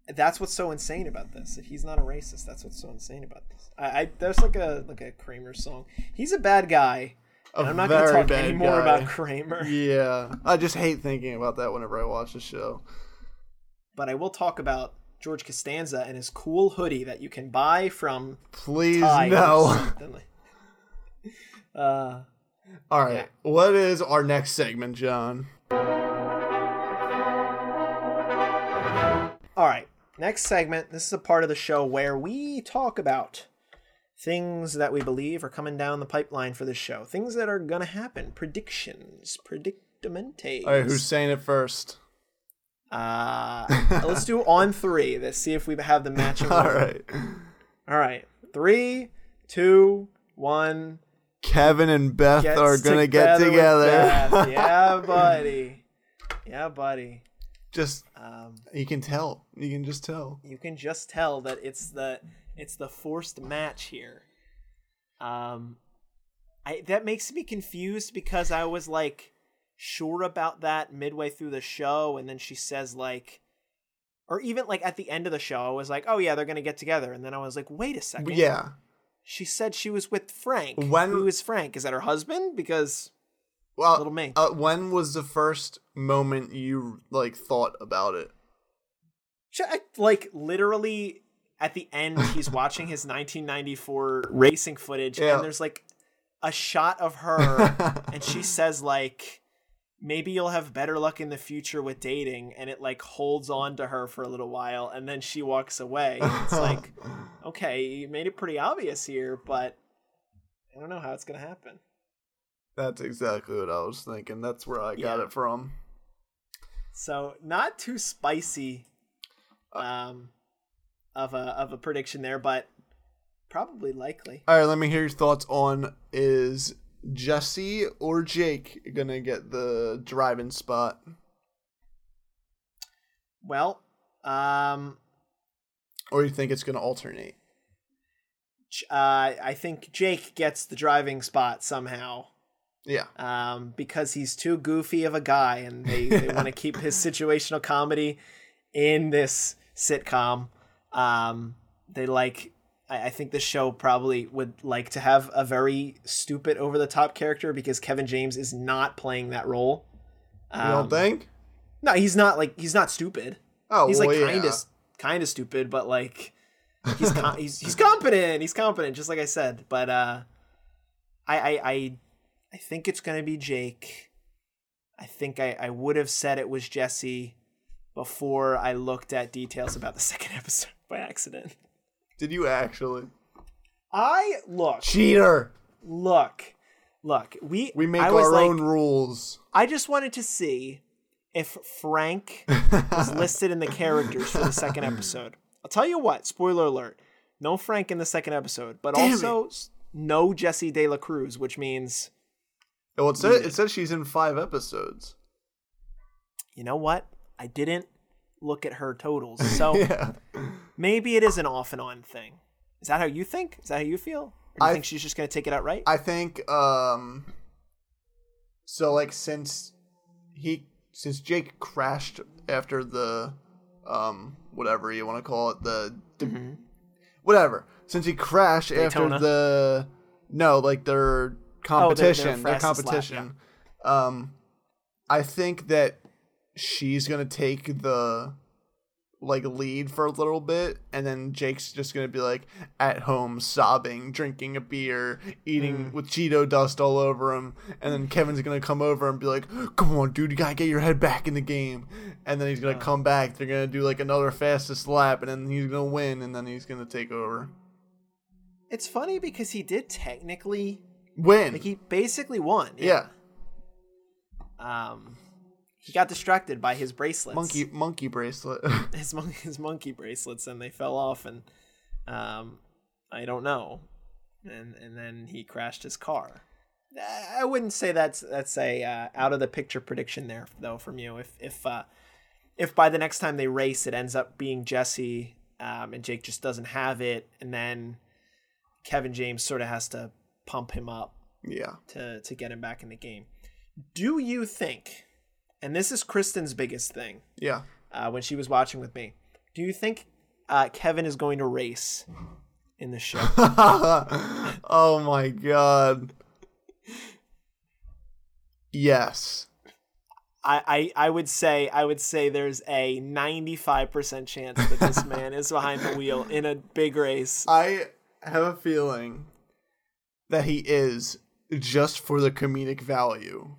Speaker 1: That's what's so insane about this. If he's not a racist, that's what's so insane about this. I, I there's like a like a Kramer song. He's a bad guy.
Speaker 2: A
Speaker 1: I'm not going to talk anymore
Speaker 2: guy.
Speaker 1: about Kramer,
Speaker 2: Yeah, I just hate thinking about that whenever I watch the show.
Speaker 1: but I will talk about George Costanza and his cool hoodie that you can buy from
Speaker 2: Please
Speaker 1: Tide
Speaker 2: no.
Speaker 1: Uh,
Speaker 2: All right, what is our next segment, John?
Speaker 1: all right, next segment. This is a part of the show where we talk about things that we believe are coming down the pipeline for this show, things that are gonna happen, predictions, predictamentes.
Speaker 2: All right, who's saying it first?
Speaker 1: Uh, let's do on three. Let's see if we have the match.
Speaker 2: All right.
Speaker 1: All right. Three, two, one.
Speaker 2: Kevin and Beth
Speaker 1: Gets
Speaker 2: are gonna get together.
Speaker 1: Yeah, buddy. Yeah, buddy.
Speaker 2: just
Speaker 1: Um,
Speaker 2: you can tell. You can just tell.
Speaker 1: you can just tell that it's the it's the forced match here. Um, I that makes me confused because I was like sure about that midway through the show, and then she says like, or even like at the end of the show, I was like, oh yeah, they're gonna get together, and then I was like, wait a second,
Speaker 2: Yeah.
Speaker 1: she said she was with Frank.
Speaker 2: When-
Speaker 1: Who is Frank? Is that her husband? Because
Speaker 2: Well,
Speaker 1: Little me.
Speaker 2: Uh, when was the first moment you like thought about it?
Speaker 1: Like literally at the end he's watching his 1994 racing footage
Speaker 2: Yeah.
Speaker 1: and there's like a shot of her and she says like maybe you'll have better luck in the future with dating and it like holds on to her for a little while and then she walks away it's like okay you made it pretty obvious here but i don't know how it's gonna happen
Speaker 2: That's exactly what I was thinking. That's where I got
Speaker 1: Yeah.
Speaker 2: it from.
Speaker 1: so not too spicy um of a of a prediction there but probably likely
Speaker 2: All right, let me hear your thoughts on is Jesse or Jake gonna get the driving spot?
Speaker 1: Well, um,
Speaker 2: Or you think it's gonna alternate?
Speaker 1: Uh, I think Jake gets the driving spot somehow
Speaker 2: Yeah.
Speaker 1: um, because he's too goofy of a guy, and they, they want to keep his situational comedy in this sitcom. Um, they like. I I think the show probably would like to have a very stupid, over the top character because Kevin James is not playing that role.
Speaker 2: You
Speaker 1: Um,
Speaker 2: don't think?
Speaker 1: No, he's not like he's not stupid.
Speaker 2: Oh,
Speaker 1: he's
Speaker 2: well,
Speaker 1: like
Speaker 2: yeah.
Speaker 1: kind of kind of stupid, but like he's com- he's he's competent. He's competent, just like I said. But uh, I I I, I think it's gonna be Jake. I think I I would have said it was Jesse before I looked at details about the second episode by accident.
Speaker 2: Did you actually?
Speaker 1: I look
Speaker 2: Cheater!
Speaker 1: look look we
Speaker 2: We make
Speaker 1: I was
Speaker 2: our
Speaker 1: like,
Speaker 2: own rules.
Speaker 1: I just wanted to see if Frank was listed in the characters for the second episode. I'll tell you what, spoiler alert. No Frank in the second episode, but
Speaker 2: Damn
Speaker 1: also s- no Jesse De La Cruz, which means,
Speaker 2: Well, it says, it says she's in five episodes.
Speaker 1: you know what? I didn't look at her totals. So
Speaker 2: yeah.
Speaker 1: maybe it is an off and on thing. Is that how you think? Is that how you feel? Or do you
Speaker 2: I-
Speaker 1: think she's just going to take it out right?
Speaker 2: I think um so like since he since Jake crashed after the um whatever you want to call it the, the
Speaker 1: Mhm.
Speaker 2: whatever since he crashed
Speaker 1: Daytona?
Speaker 2: after the no like their
Speaker 1: Oh, their-
Speaker 2: competition
Speaker 1: their
Speaker 2: their,
Speaker 1: fastest lap,
Speaker 2: competition um i think that she's gonna take the like lead for a little bit and then jake's just gonna be like at home sobbing drinking a beer eating
Speaker 1: Mm.
Speaker 2: with cheeto dust all over him and then kevin's gonna come over and be like come on dude you gotta get your head back in the game and then he's gonna
Speaker 1: Uh.
Speaker 2: come back they're gonna do like another fastest lap and then he's gonna win and then he's gonna take over
Speaker 1: It's funny because he did technically
Speaker 2: win
Speaker 1: like he basically won.
Speaker 2: yeah
Speaker 1: Um, he got distracted by his bracelets.
Speaker 2: monkey monkey bracelet
Speaker 1: his mon- his monkey bracelets and they fell off and um I don't know and and then he crashed his car. I I wouldn't say that's that's a uh, out of the picture prediction there though from you. If if uh, if by the next time they race it ends up being Jesse um, and Jake just doesn't have it, and then Kevin James sort of has to pump him up
Speaker 2: yeah
Speaker 1: to to get him back in the game. Do you think? And this is Kristen's biggest thing
Speaker 2: yeah
Speaker 1: uh, when she was watching with me. Do you think uh, Kevin is going to race in the show?
Speaker 2: oh my god. Yes.
Speaker 1: I, I I would say I would say there's a 95% chance that this man is behind the wheel in a big race.
Speaker 2: I have a feeling that he is just for the comedic value.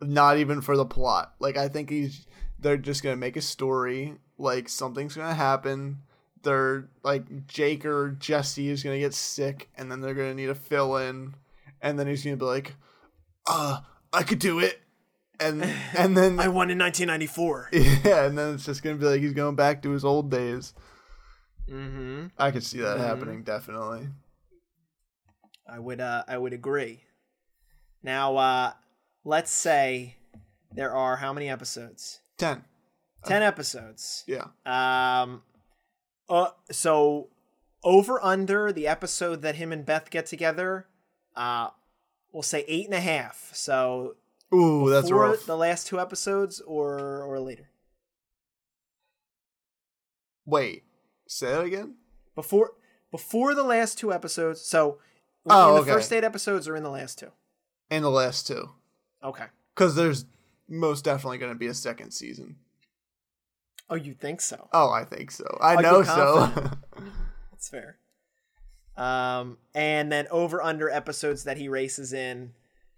Speaker 2: Not even for the plot. Like I think he's they're just gonna make a story, like something's gonna happen. They're like Jake or Jesse is gonna get sick and then they're gonna need a fill in and then he's gonna be like, uh, I could do it and and then
Speaker 1: I won in 1994.
Speaker 2: Yeah, and then it's just gonna be like he's going back to his old days.
Speaker 1: Mm-hmm.
Speaker 2: I could see that
Speaker 1: Mhm.
Speaker 2: happening definitely.
Speaker 1: I would uh I would agree. Now uh let's say there are how many episodes?
Speaker 2: Ten.
Speaker 1: 10 episodes.
Speaker 2: Yeah.
Speaker 1: Um, uh, so over under the episode that him and Beth get together, uh, we'll say eight and a half. So
Speaker 2: Ooh, that's
Speaker 1: before
Speaker 2: rough.
Speaker 1: the last two episodes or or later.
Speaker 2: Wait, say that again.
Speaker 1: Before before the last two episodes. So
Speaker 2: Oh,
Speaker 1: in the
Speaker 2: okay.
Speaker 1: first eight episodes or in the last two.
Speaker 2: In the last two,
Speaker 1: Okay.
Speaker 2: because there's most definitely going to be a second season.
Speaker 1: Oh, you think so?
Speaker 2: Oh, I think so. I
Speaker 1: Are
Speaker 2: know so.
Speaker 1: That's fair. Um, and then over under episodes that he races in,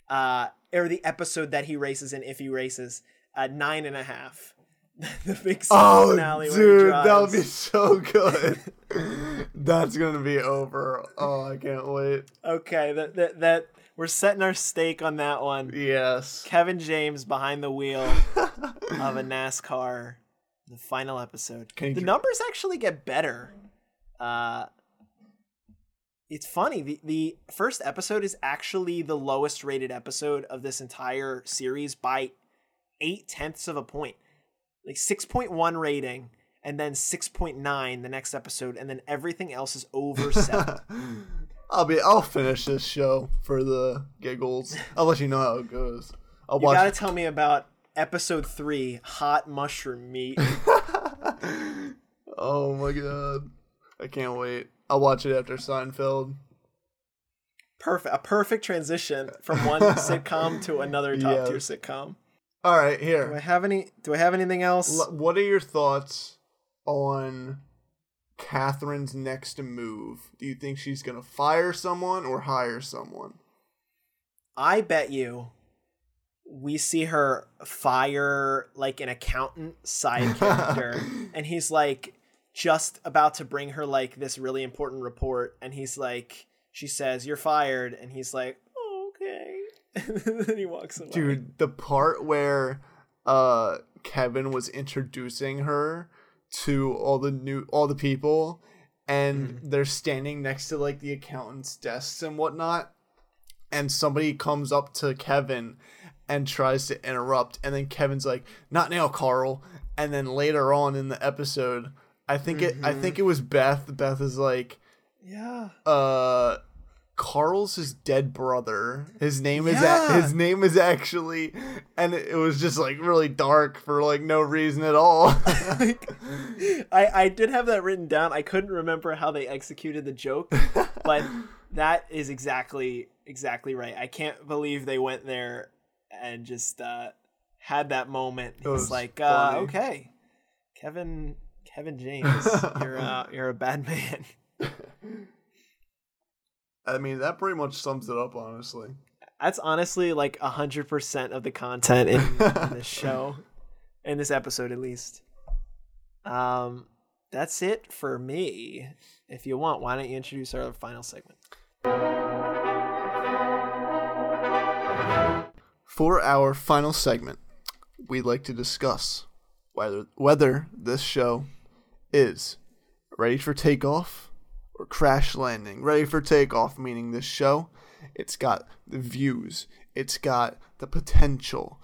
Speaker 1: uh, or the episode that he races in if he races, uh, nine and a half. the big season
Speaker 2: oh,
Speaker 1: finale
Speaker 2: dude, that would be so good. that's gonna be over. Oh, I can't wait.
Speaker 1: Okay, that, that that we're setting our stake on that one.
Speaker 2: Yes.
Speaker 1: Kevin James behind the wheel of a NASCAR, the final episode.
Speaker 2: Can
Speaker 1: the
Speaker 2: dr-
Speaker 1: numbers actually get better. Uh, it's funny. The the first episode is actually the lowest rated episode of this entire series by eight tenths of a point. Like six point one rating, and then six point nine the next episode, and then everything else is over seven.
Speaker 2: I'll be. I'll finish this show for the giggles. I'll let you know how it goes. I'll
Speaker 1: you
Speaker 2: watch.
Speaker 1: gotta tell me about episode three, hot mushroom meat.
Speaker 2: oh my god, I can't wait. I'll watch it after Seinfeld.
Speaker 1: perfect a perfect transition from one sitcom to another top tier sitcom.
Speaker 2: All right, here.
Speaker 1: Do I have any do I have anything else?
Speaker 2: L- what are your thoughts on Catherine's next move? Do you think she's gonna fire someone or hire someone?
Speaker 1: I bet you we see her fire like an accountant side character and he's like just about to bring her like this really important report and he's like she says you're fired and he's like oh, okay and then he walks away
Speaker 2: Dude, the part where uh Kevin was introducing her to all the new all the people and they're standing next to like the accountant's desks and whatnot and somebody comes up to Kevin and tries to interrupt and then Kevin's like not now Carl. And then later on in the episode I think it I think it was Beth Beth is like
Speaker 1: yeah.
Speaker 2: uh Carl's his dead brother. His name is
Speaker 1: Yeah.
Speaker 2: a- his name is actually, and it, it was just like really dark for like no reason at all.
Speaker 1: I, I did have that written down. I couldn't remember how they executed the joke, but that is exactly exactly right. I can't believe they went there and just uh, had that moment. It's
Speaker 2: was
Speaker 1: like, uh, okay, Kevin Kevin James, you're uh, you're a bad man.
Speaker 2: I mean, that pretty much sums it up, honestly.
Speaker 1: That's honestly like a hundred percent of the content in, in this show, in this episode at least. Um, that's it for me. If you want, why don't you introduce our final segment?
Speaker 2: For our final segment, we'd like to discuss whether whether this show is ready for takeoff or crash landing. Ready for takeoff meaning this show, it's got the views, it's got the potential.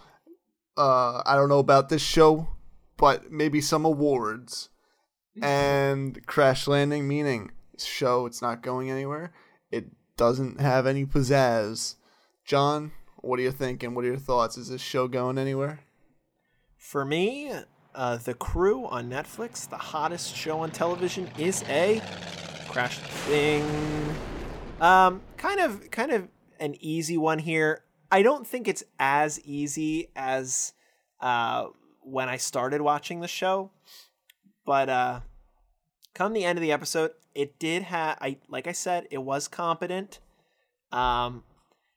Speaker 2: Uh, I don't know about this show, but maybe some awards. And crash landing meaning show, it's not going anywhere. It doesn't have any pizzazz. John, what are you thinking? What are your thoughts? Is this show going anywhere?
Speaker 1: For me, uh, The Crew on Netflix, the hottest show on television, is a crash thing. Um, kind of, kind of an easy one here. I don't think it's as easy as uh, when I started watching the show, but uh, come the end of the episode, it did have. I like I said, it was competent. Um,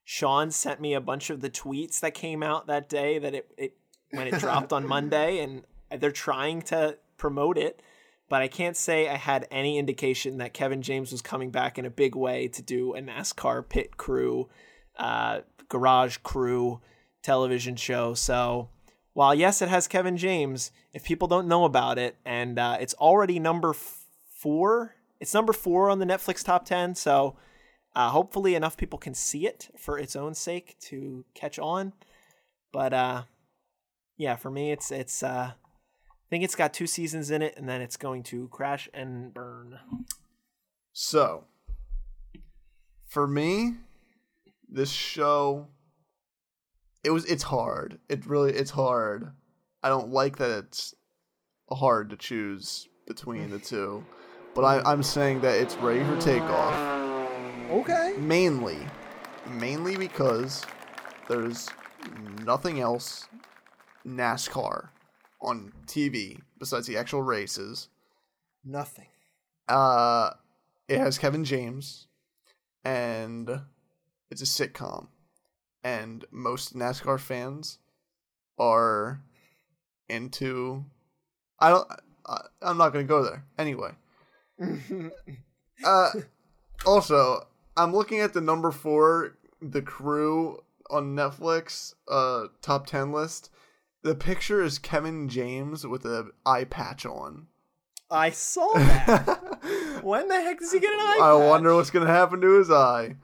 Speaker 1: Sean sent me a bunch of the tweets that came out that day that it, it when it dropped on Monday, and they're trying to promote it. But I can't say I had any indication that Kevin James was coming back in a big way to do a NASCAR pit crew, uh, garage crew television show. So while yes, it has Kevin James, if people don't know about it, and uh, it's already number f- four, it's number four on the Netflix top ten. So uh, hopefully, enough people can see it for its own sake to catch on. But uh, yeah, for me, it's it's. I think it's got two seasons in it, and then it's going to crash and burn.
Speaker 2: So, for me, this show it was it's hard. It really it's hard. I don't like that it's hard to choose between the two. But I, I'm saying that it's ready for takeoff.
Speaker 1: Okay.
Speaker 2: Mainly. Mainly because there's nothing else NASCAR on TV besides the actual races.
Speaker 1: Nothing.
Speaker 2: Uh, it has Kevin James, and it's a sitcom, and most NASCAR fans are into. I don't. I, I'm not gonna go there anyway. Uh, also, I'm looking at the number four, the crew on Netflix, uh, top ten list. The picture is Kevin James with an eye patch on.
Speaker 1: I saw that. when the heck does he get an eye?
Speaker 2: I
Speaker 1: patch?
Speaker 2: wonder what's gonna happen to his eye.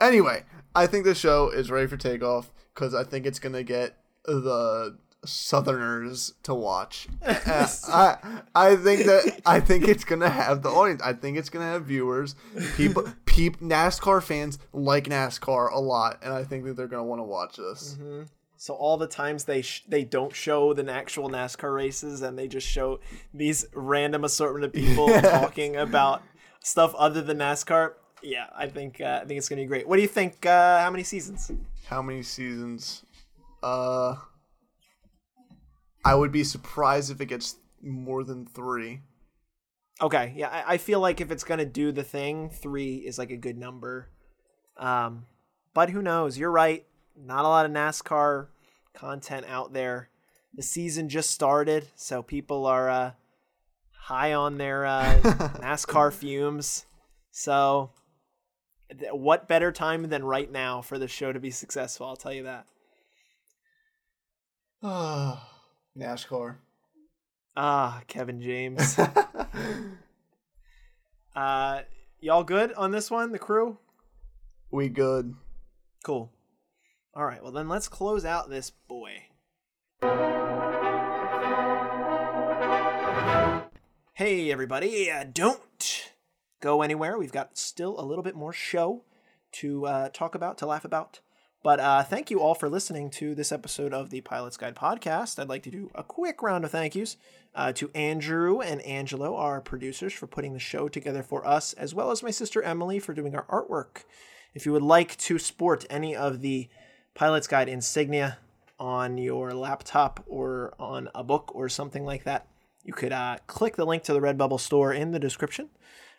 Speaker 2: Anyway, I think the show is ready for takeoff because I think it's gonna get the Southerners to watch. Uh, I I think that I think it's gonna have the audience. I think it's gonna have viewers. People, peep NASCAR fans like NASCAR a lot, and I think that they're gonna want to watch this.
Speaker 1: So all the times they sh- they don't show the actual NASCAR races and they just show these random assortment of people talking about stuff other than NASCAR. Yeah, I think uh, I think it's gonna be great. What do you think? Uh, how many seasons?
Speaker 2: How many seasons? Uh, I would be surprised if it gets more than three.
Speaker 1: Okay, yeah, I, I feel like if it's gonna do the thing, three is like a good number. Um, but who knows? You're right. Not a lot of NASCAR content out there. The season just started, so people are uh, high on their uh, NASCAR fumes. So, th- what better time than right now for the show to be successful? I'll tell you that.
Speaker 2: Ah, NASCAR.
Speaker 1: Ah, Kevin James. uh, y'all good on this one? The crew.
Speaker 2: we good.
Speaker 1: Cool. All right, well then let's close out this boy. Hey everybody, uh, don't go anywhere. We've got still a little bit more show to uh, talk about, to laugh about. But uh, thank you all for listening to this episode of the Pilot's Guide podcast. I'd like to do a quick round of thank yous uh, to Andrew and Angelo, our producers, for putting the show together for us, as well as my sister Emily for doing our artwork. If you would like to sport any of the Pilot's Guide insignia on your laptop or on a book or something like that, you could uh, click the link to the Redbubble store in the description.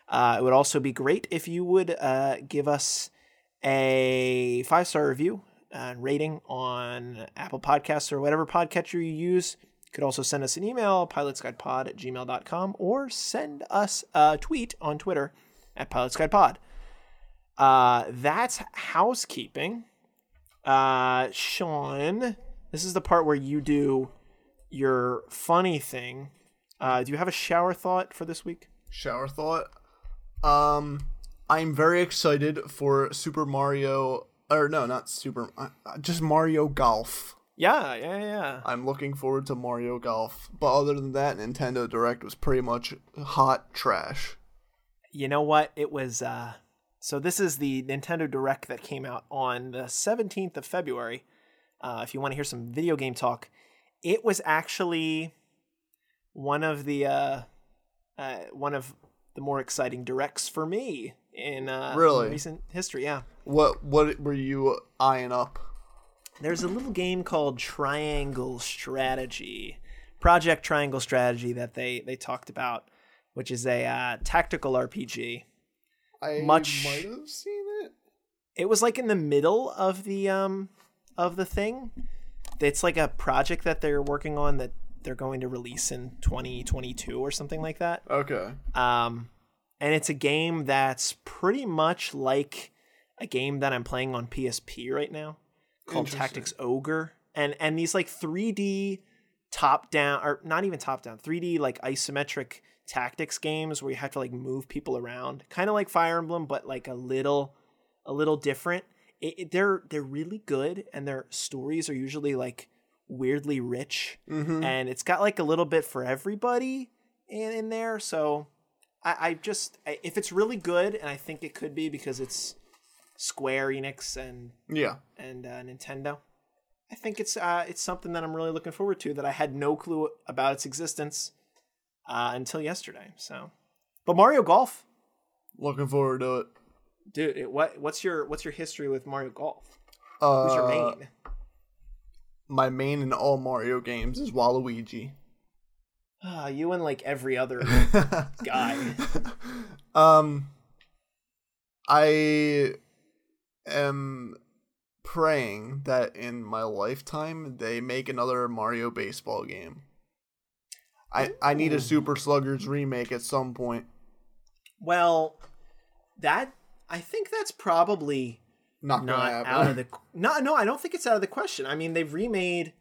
Speaker 1: Uh, it would also be great if you would uh, give us a five star review and rating on Apple Podcasts or whatever podcatcher you use. You could also send us an email, pilotsguidepod at gmail.com, or send us a tweet on Twitter at pilotsguidepod. Uh, that's housekeeping. Uh, Sean, this is the part where you do your funny thing. Uh, do you have a shower thought for this week?
Speaker 2: Shower thought. Um, I'm very excited for Super Mario, or no, not Super, uh, just Mario Golf.
Speaker 1: Yeah, yeah, yeah.
Speaker 2: I'm looking forward to Mario Golf. But other than that, Nintendo Direct was pretty much hot trash.
Speaker 1: You know what? It was uh so this is the Nintendo Direct that came out on the 17th of February. Uh, if you want to hear some video game talk, it was actually one of the uh, uh, one of the more exciting directs for me in uh,
Speaker 2: Really?
Speaker 1: recent history. Yeah,
Speaker 2: What what were you eyeing up?
Speaker 1: there's a little game called Triangle Strategy, Project Triangle Strategy that they they talked about, which is a uh, tactical RPG.
Speaker 2: I
Speaker 1: Much-
Speaker 2: might have seen it.
Speaker 1: it was like in the middle of the um of the thing it's like a project that they're working on that they're going to release in 2022 or something like that
Speaker 2: Okay.
Speaker 1: um and it's a game that's pretty much like a game that i'm playing on psp right now called tactics ogre and and these like 3d top down or not even top down 3d like isometric tactics games where you have to like move people around kind of like fire emblem but like a little a little different it, it- they're they're really good and their stories are usually like weirdly rich
Speaker 2: Mm-hmm.
Speaker 1: and it's got like a little bit for everybody in, in there so I, I just I, if it's really good and i think it could be because it's square enix and
Speaker 2: Yeah.
Speaker 1: and uh, Nintendo. I think it's uh, it's something that I'm really looking forward to that I had no clue about its existence uh, until yesterday. So, but Mario Golf,
Speaker 2: Looking forward to it.
Speaker 1: dude, it, what what's your what's your history with Mario Golf?
Speaker 2: Uh,
Speaker 1: Who's your main?
Speaker 2: My main in all Mario games is Waluigi.
Speaker 1: Ah, you and like every other guy.
Speaker 2: um, I am praying that in my lifetime they make another Mario baseball game. I I need a Super Sluggers remake at some point.
Speaker 1: Well, that I think that's probably
Speaker 2: Not
Speaker 1: not out of the no no I don't think it's out of the question. I mean they've remade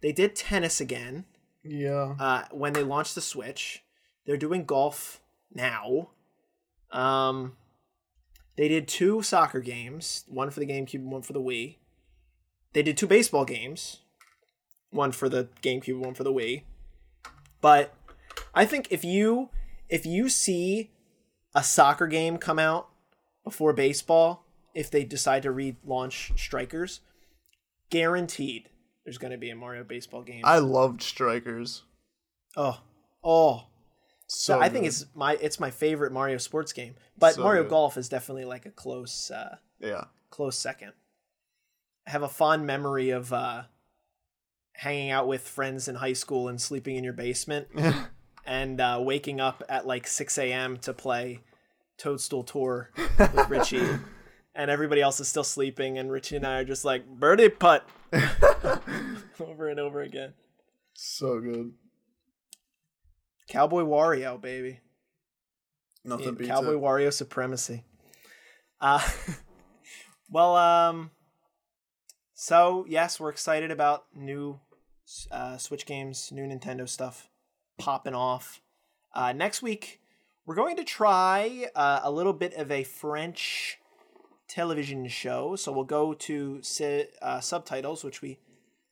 Speaker 1: they did tennis again.
Speaker 2: yeah.
Speaker 1: uh, when they launched the Switch. They're doing golf now. Um, they did two soccer games, one for the GameCube, and one for the Wii. They did two baseball games, one for the GameCube, one for the Wii. But I think if you if you see a soccer game come out before baseball, if they decide to relaunch Strikers, guaranteed there's going to be a Mario baseball game.
Speaker 2: I loved Strikers.
Speaker 1: Oh, oh.
Speaker 2: So
Speaker 1: I think
Speaker 2: good.
Speaker 1: it's my it's my favorite Mario sports game. But
Speaker 2: So
Speaker 1: Mario
Speaker 2: good.
Speaker 1: Golf is definitely like a close uh
Speaker 2: yeah.
Speaker 1: close second. I have a fond memory of uh hanging out with friends in high school and sleeping in your basement and uh waking up at like 6 a.m. to play Toadstool Tour with Richie. and everybody else is still sleeping and Richie and I are just like birdie putt over and over again.
Speaker 2: so good.
Speaker 1: Cowboy Wario, baby.
Speaker 2: Nothing
Speaker 1: in
Speaker 2: beats
Speaker 1: Cowboy
Speaker 2: it.
Speaker 1: Wario supremacy. Uh, well, um, so yes, we're excited about new uh, Switch games, new Nintendo stuff popping off. Uh, next week, we're going to try uh, a little bit of a French television show. So we'll go to si- uh, subtitles, which we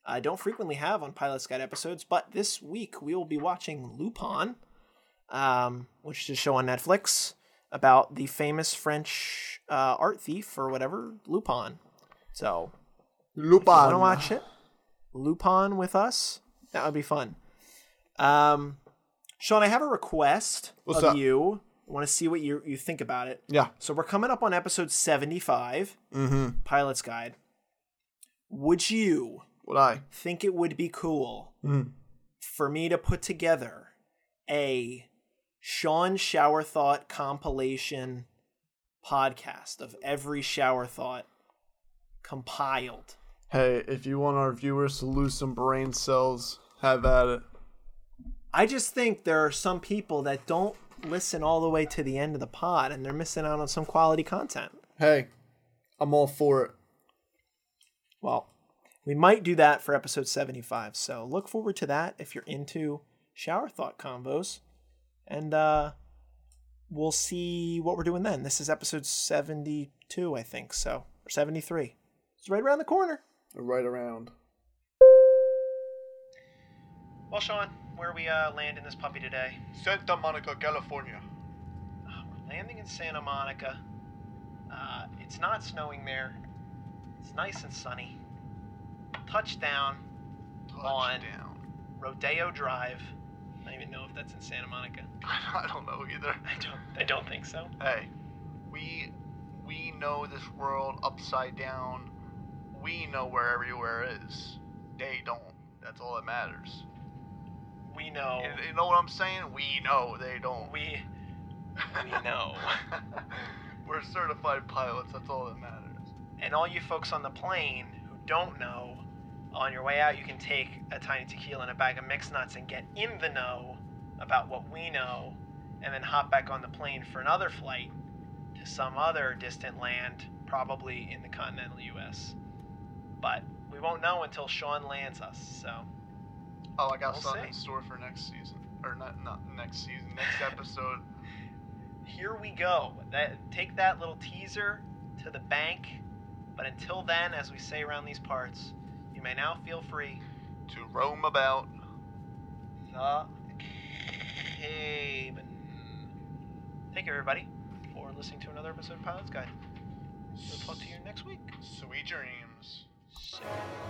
Speaker 1: uh, don't frequently have on Pilot's Guide episodes. But this week, we will be watching Lupin um, which is a show on Netflix. about the famous French uh, art thief or whatever, Lupin. So,
Speaker 2: Lupin.
Speaker 1: want to watch it? Lupin with us? That would be fun. Um, Sean, I have a request
Speaker 2: What's
Speaker 1: of
Speaker 2: up?
Speaker 1: you. I want to see what you you think about it.
Speaker 2: Yeah.
Speaker 1: So we're coming up on episode seventy-five,
Speaker 2: Mm-hmm.
Speaker 1: Pilot's Guide. Would you
Speaker 2: Would I?
Speaker 1: think it would be cool
Speaker 2: Mm.
Speaker 1: for me to put together a Sean Shower Thought compilation podcast of every shower thought compiled?
Speaker 2: Hey, if you want our viewers to lose some brain cells, have at it.
Speaker 1: I just think there are some people that don't listen all the way to the end of the pod and they're missing out on some quality content.
Speaker 2: Hey, I'm all for it.
Speaker 1: Well, we might do that for episode 75. So look forward to that if you're into shower thought combos. And uh we'll see what we're doing then. This is episode 72, I think. So, or 73. It's right around the corner.
Speaker 2: Right around.
Speaker 1: Well, Sean, where are we uh, landing this puppy today?
Speaker 2: Santa Monica, California.
Speaker 1: Uh, we're landing in Santa Monica. Uh, it's not snowing there. It's nice and sunny. Touchdown, On.
Speaker 2: Touchdown.
Speaker 1: Rodeo Drive. I don't even know if that's in Santa Monica.
Speaker 2: I don't know either.
Speaker 1: I don't. I don't think so.
Speaker 2: Hey, we we know this world upside down. We know where everywhere is. They don't. That's all that matters.
Speaker 1: We know.
Speaker 2: You, you know what I'm saying? We know they don't.
Speaker 1: We we know.
Speaker 2: We're certified pilots. That's all that matters.
Speaker 1: And all you folks on the plane who don't know, on your way out, you can take a tiny tequila and a bag of mixed nuts and get in the know about what we know, and then hop back on the plane for another flight to some other distant land, probably in the continental U.S. But we won't know until Sean lands us. So
Speaker 2: Oh, I got
Speaker 1: We'll
Speaker 2: something in store for next season, or not not next season, next episode.
Speaker 1: here we go. That take that little teaser to the bank. But until then, as we say around these parts, you may now feel free
Speaker 2: to roam about.
Speaker 1: the haven. Thank you, everybody, for listening to another episode of Pilot's Guide. We'll talk to you next week.
Speaker 2: Sweet dreams.
Speaker 1: Show.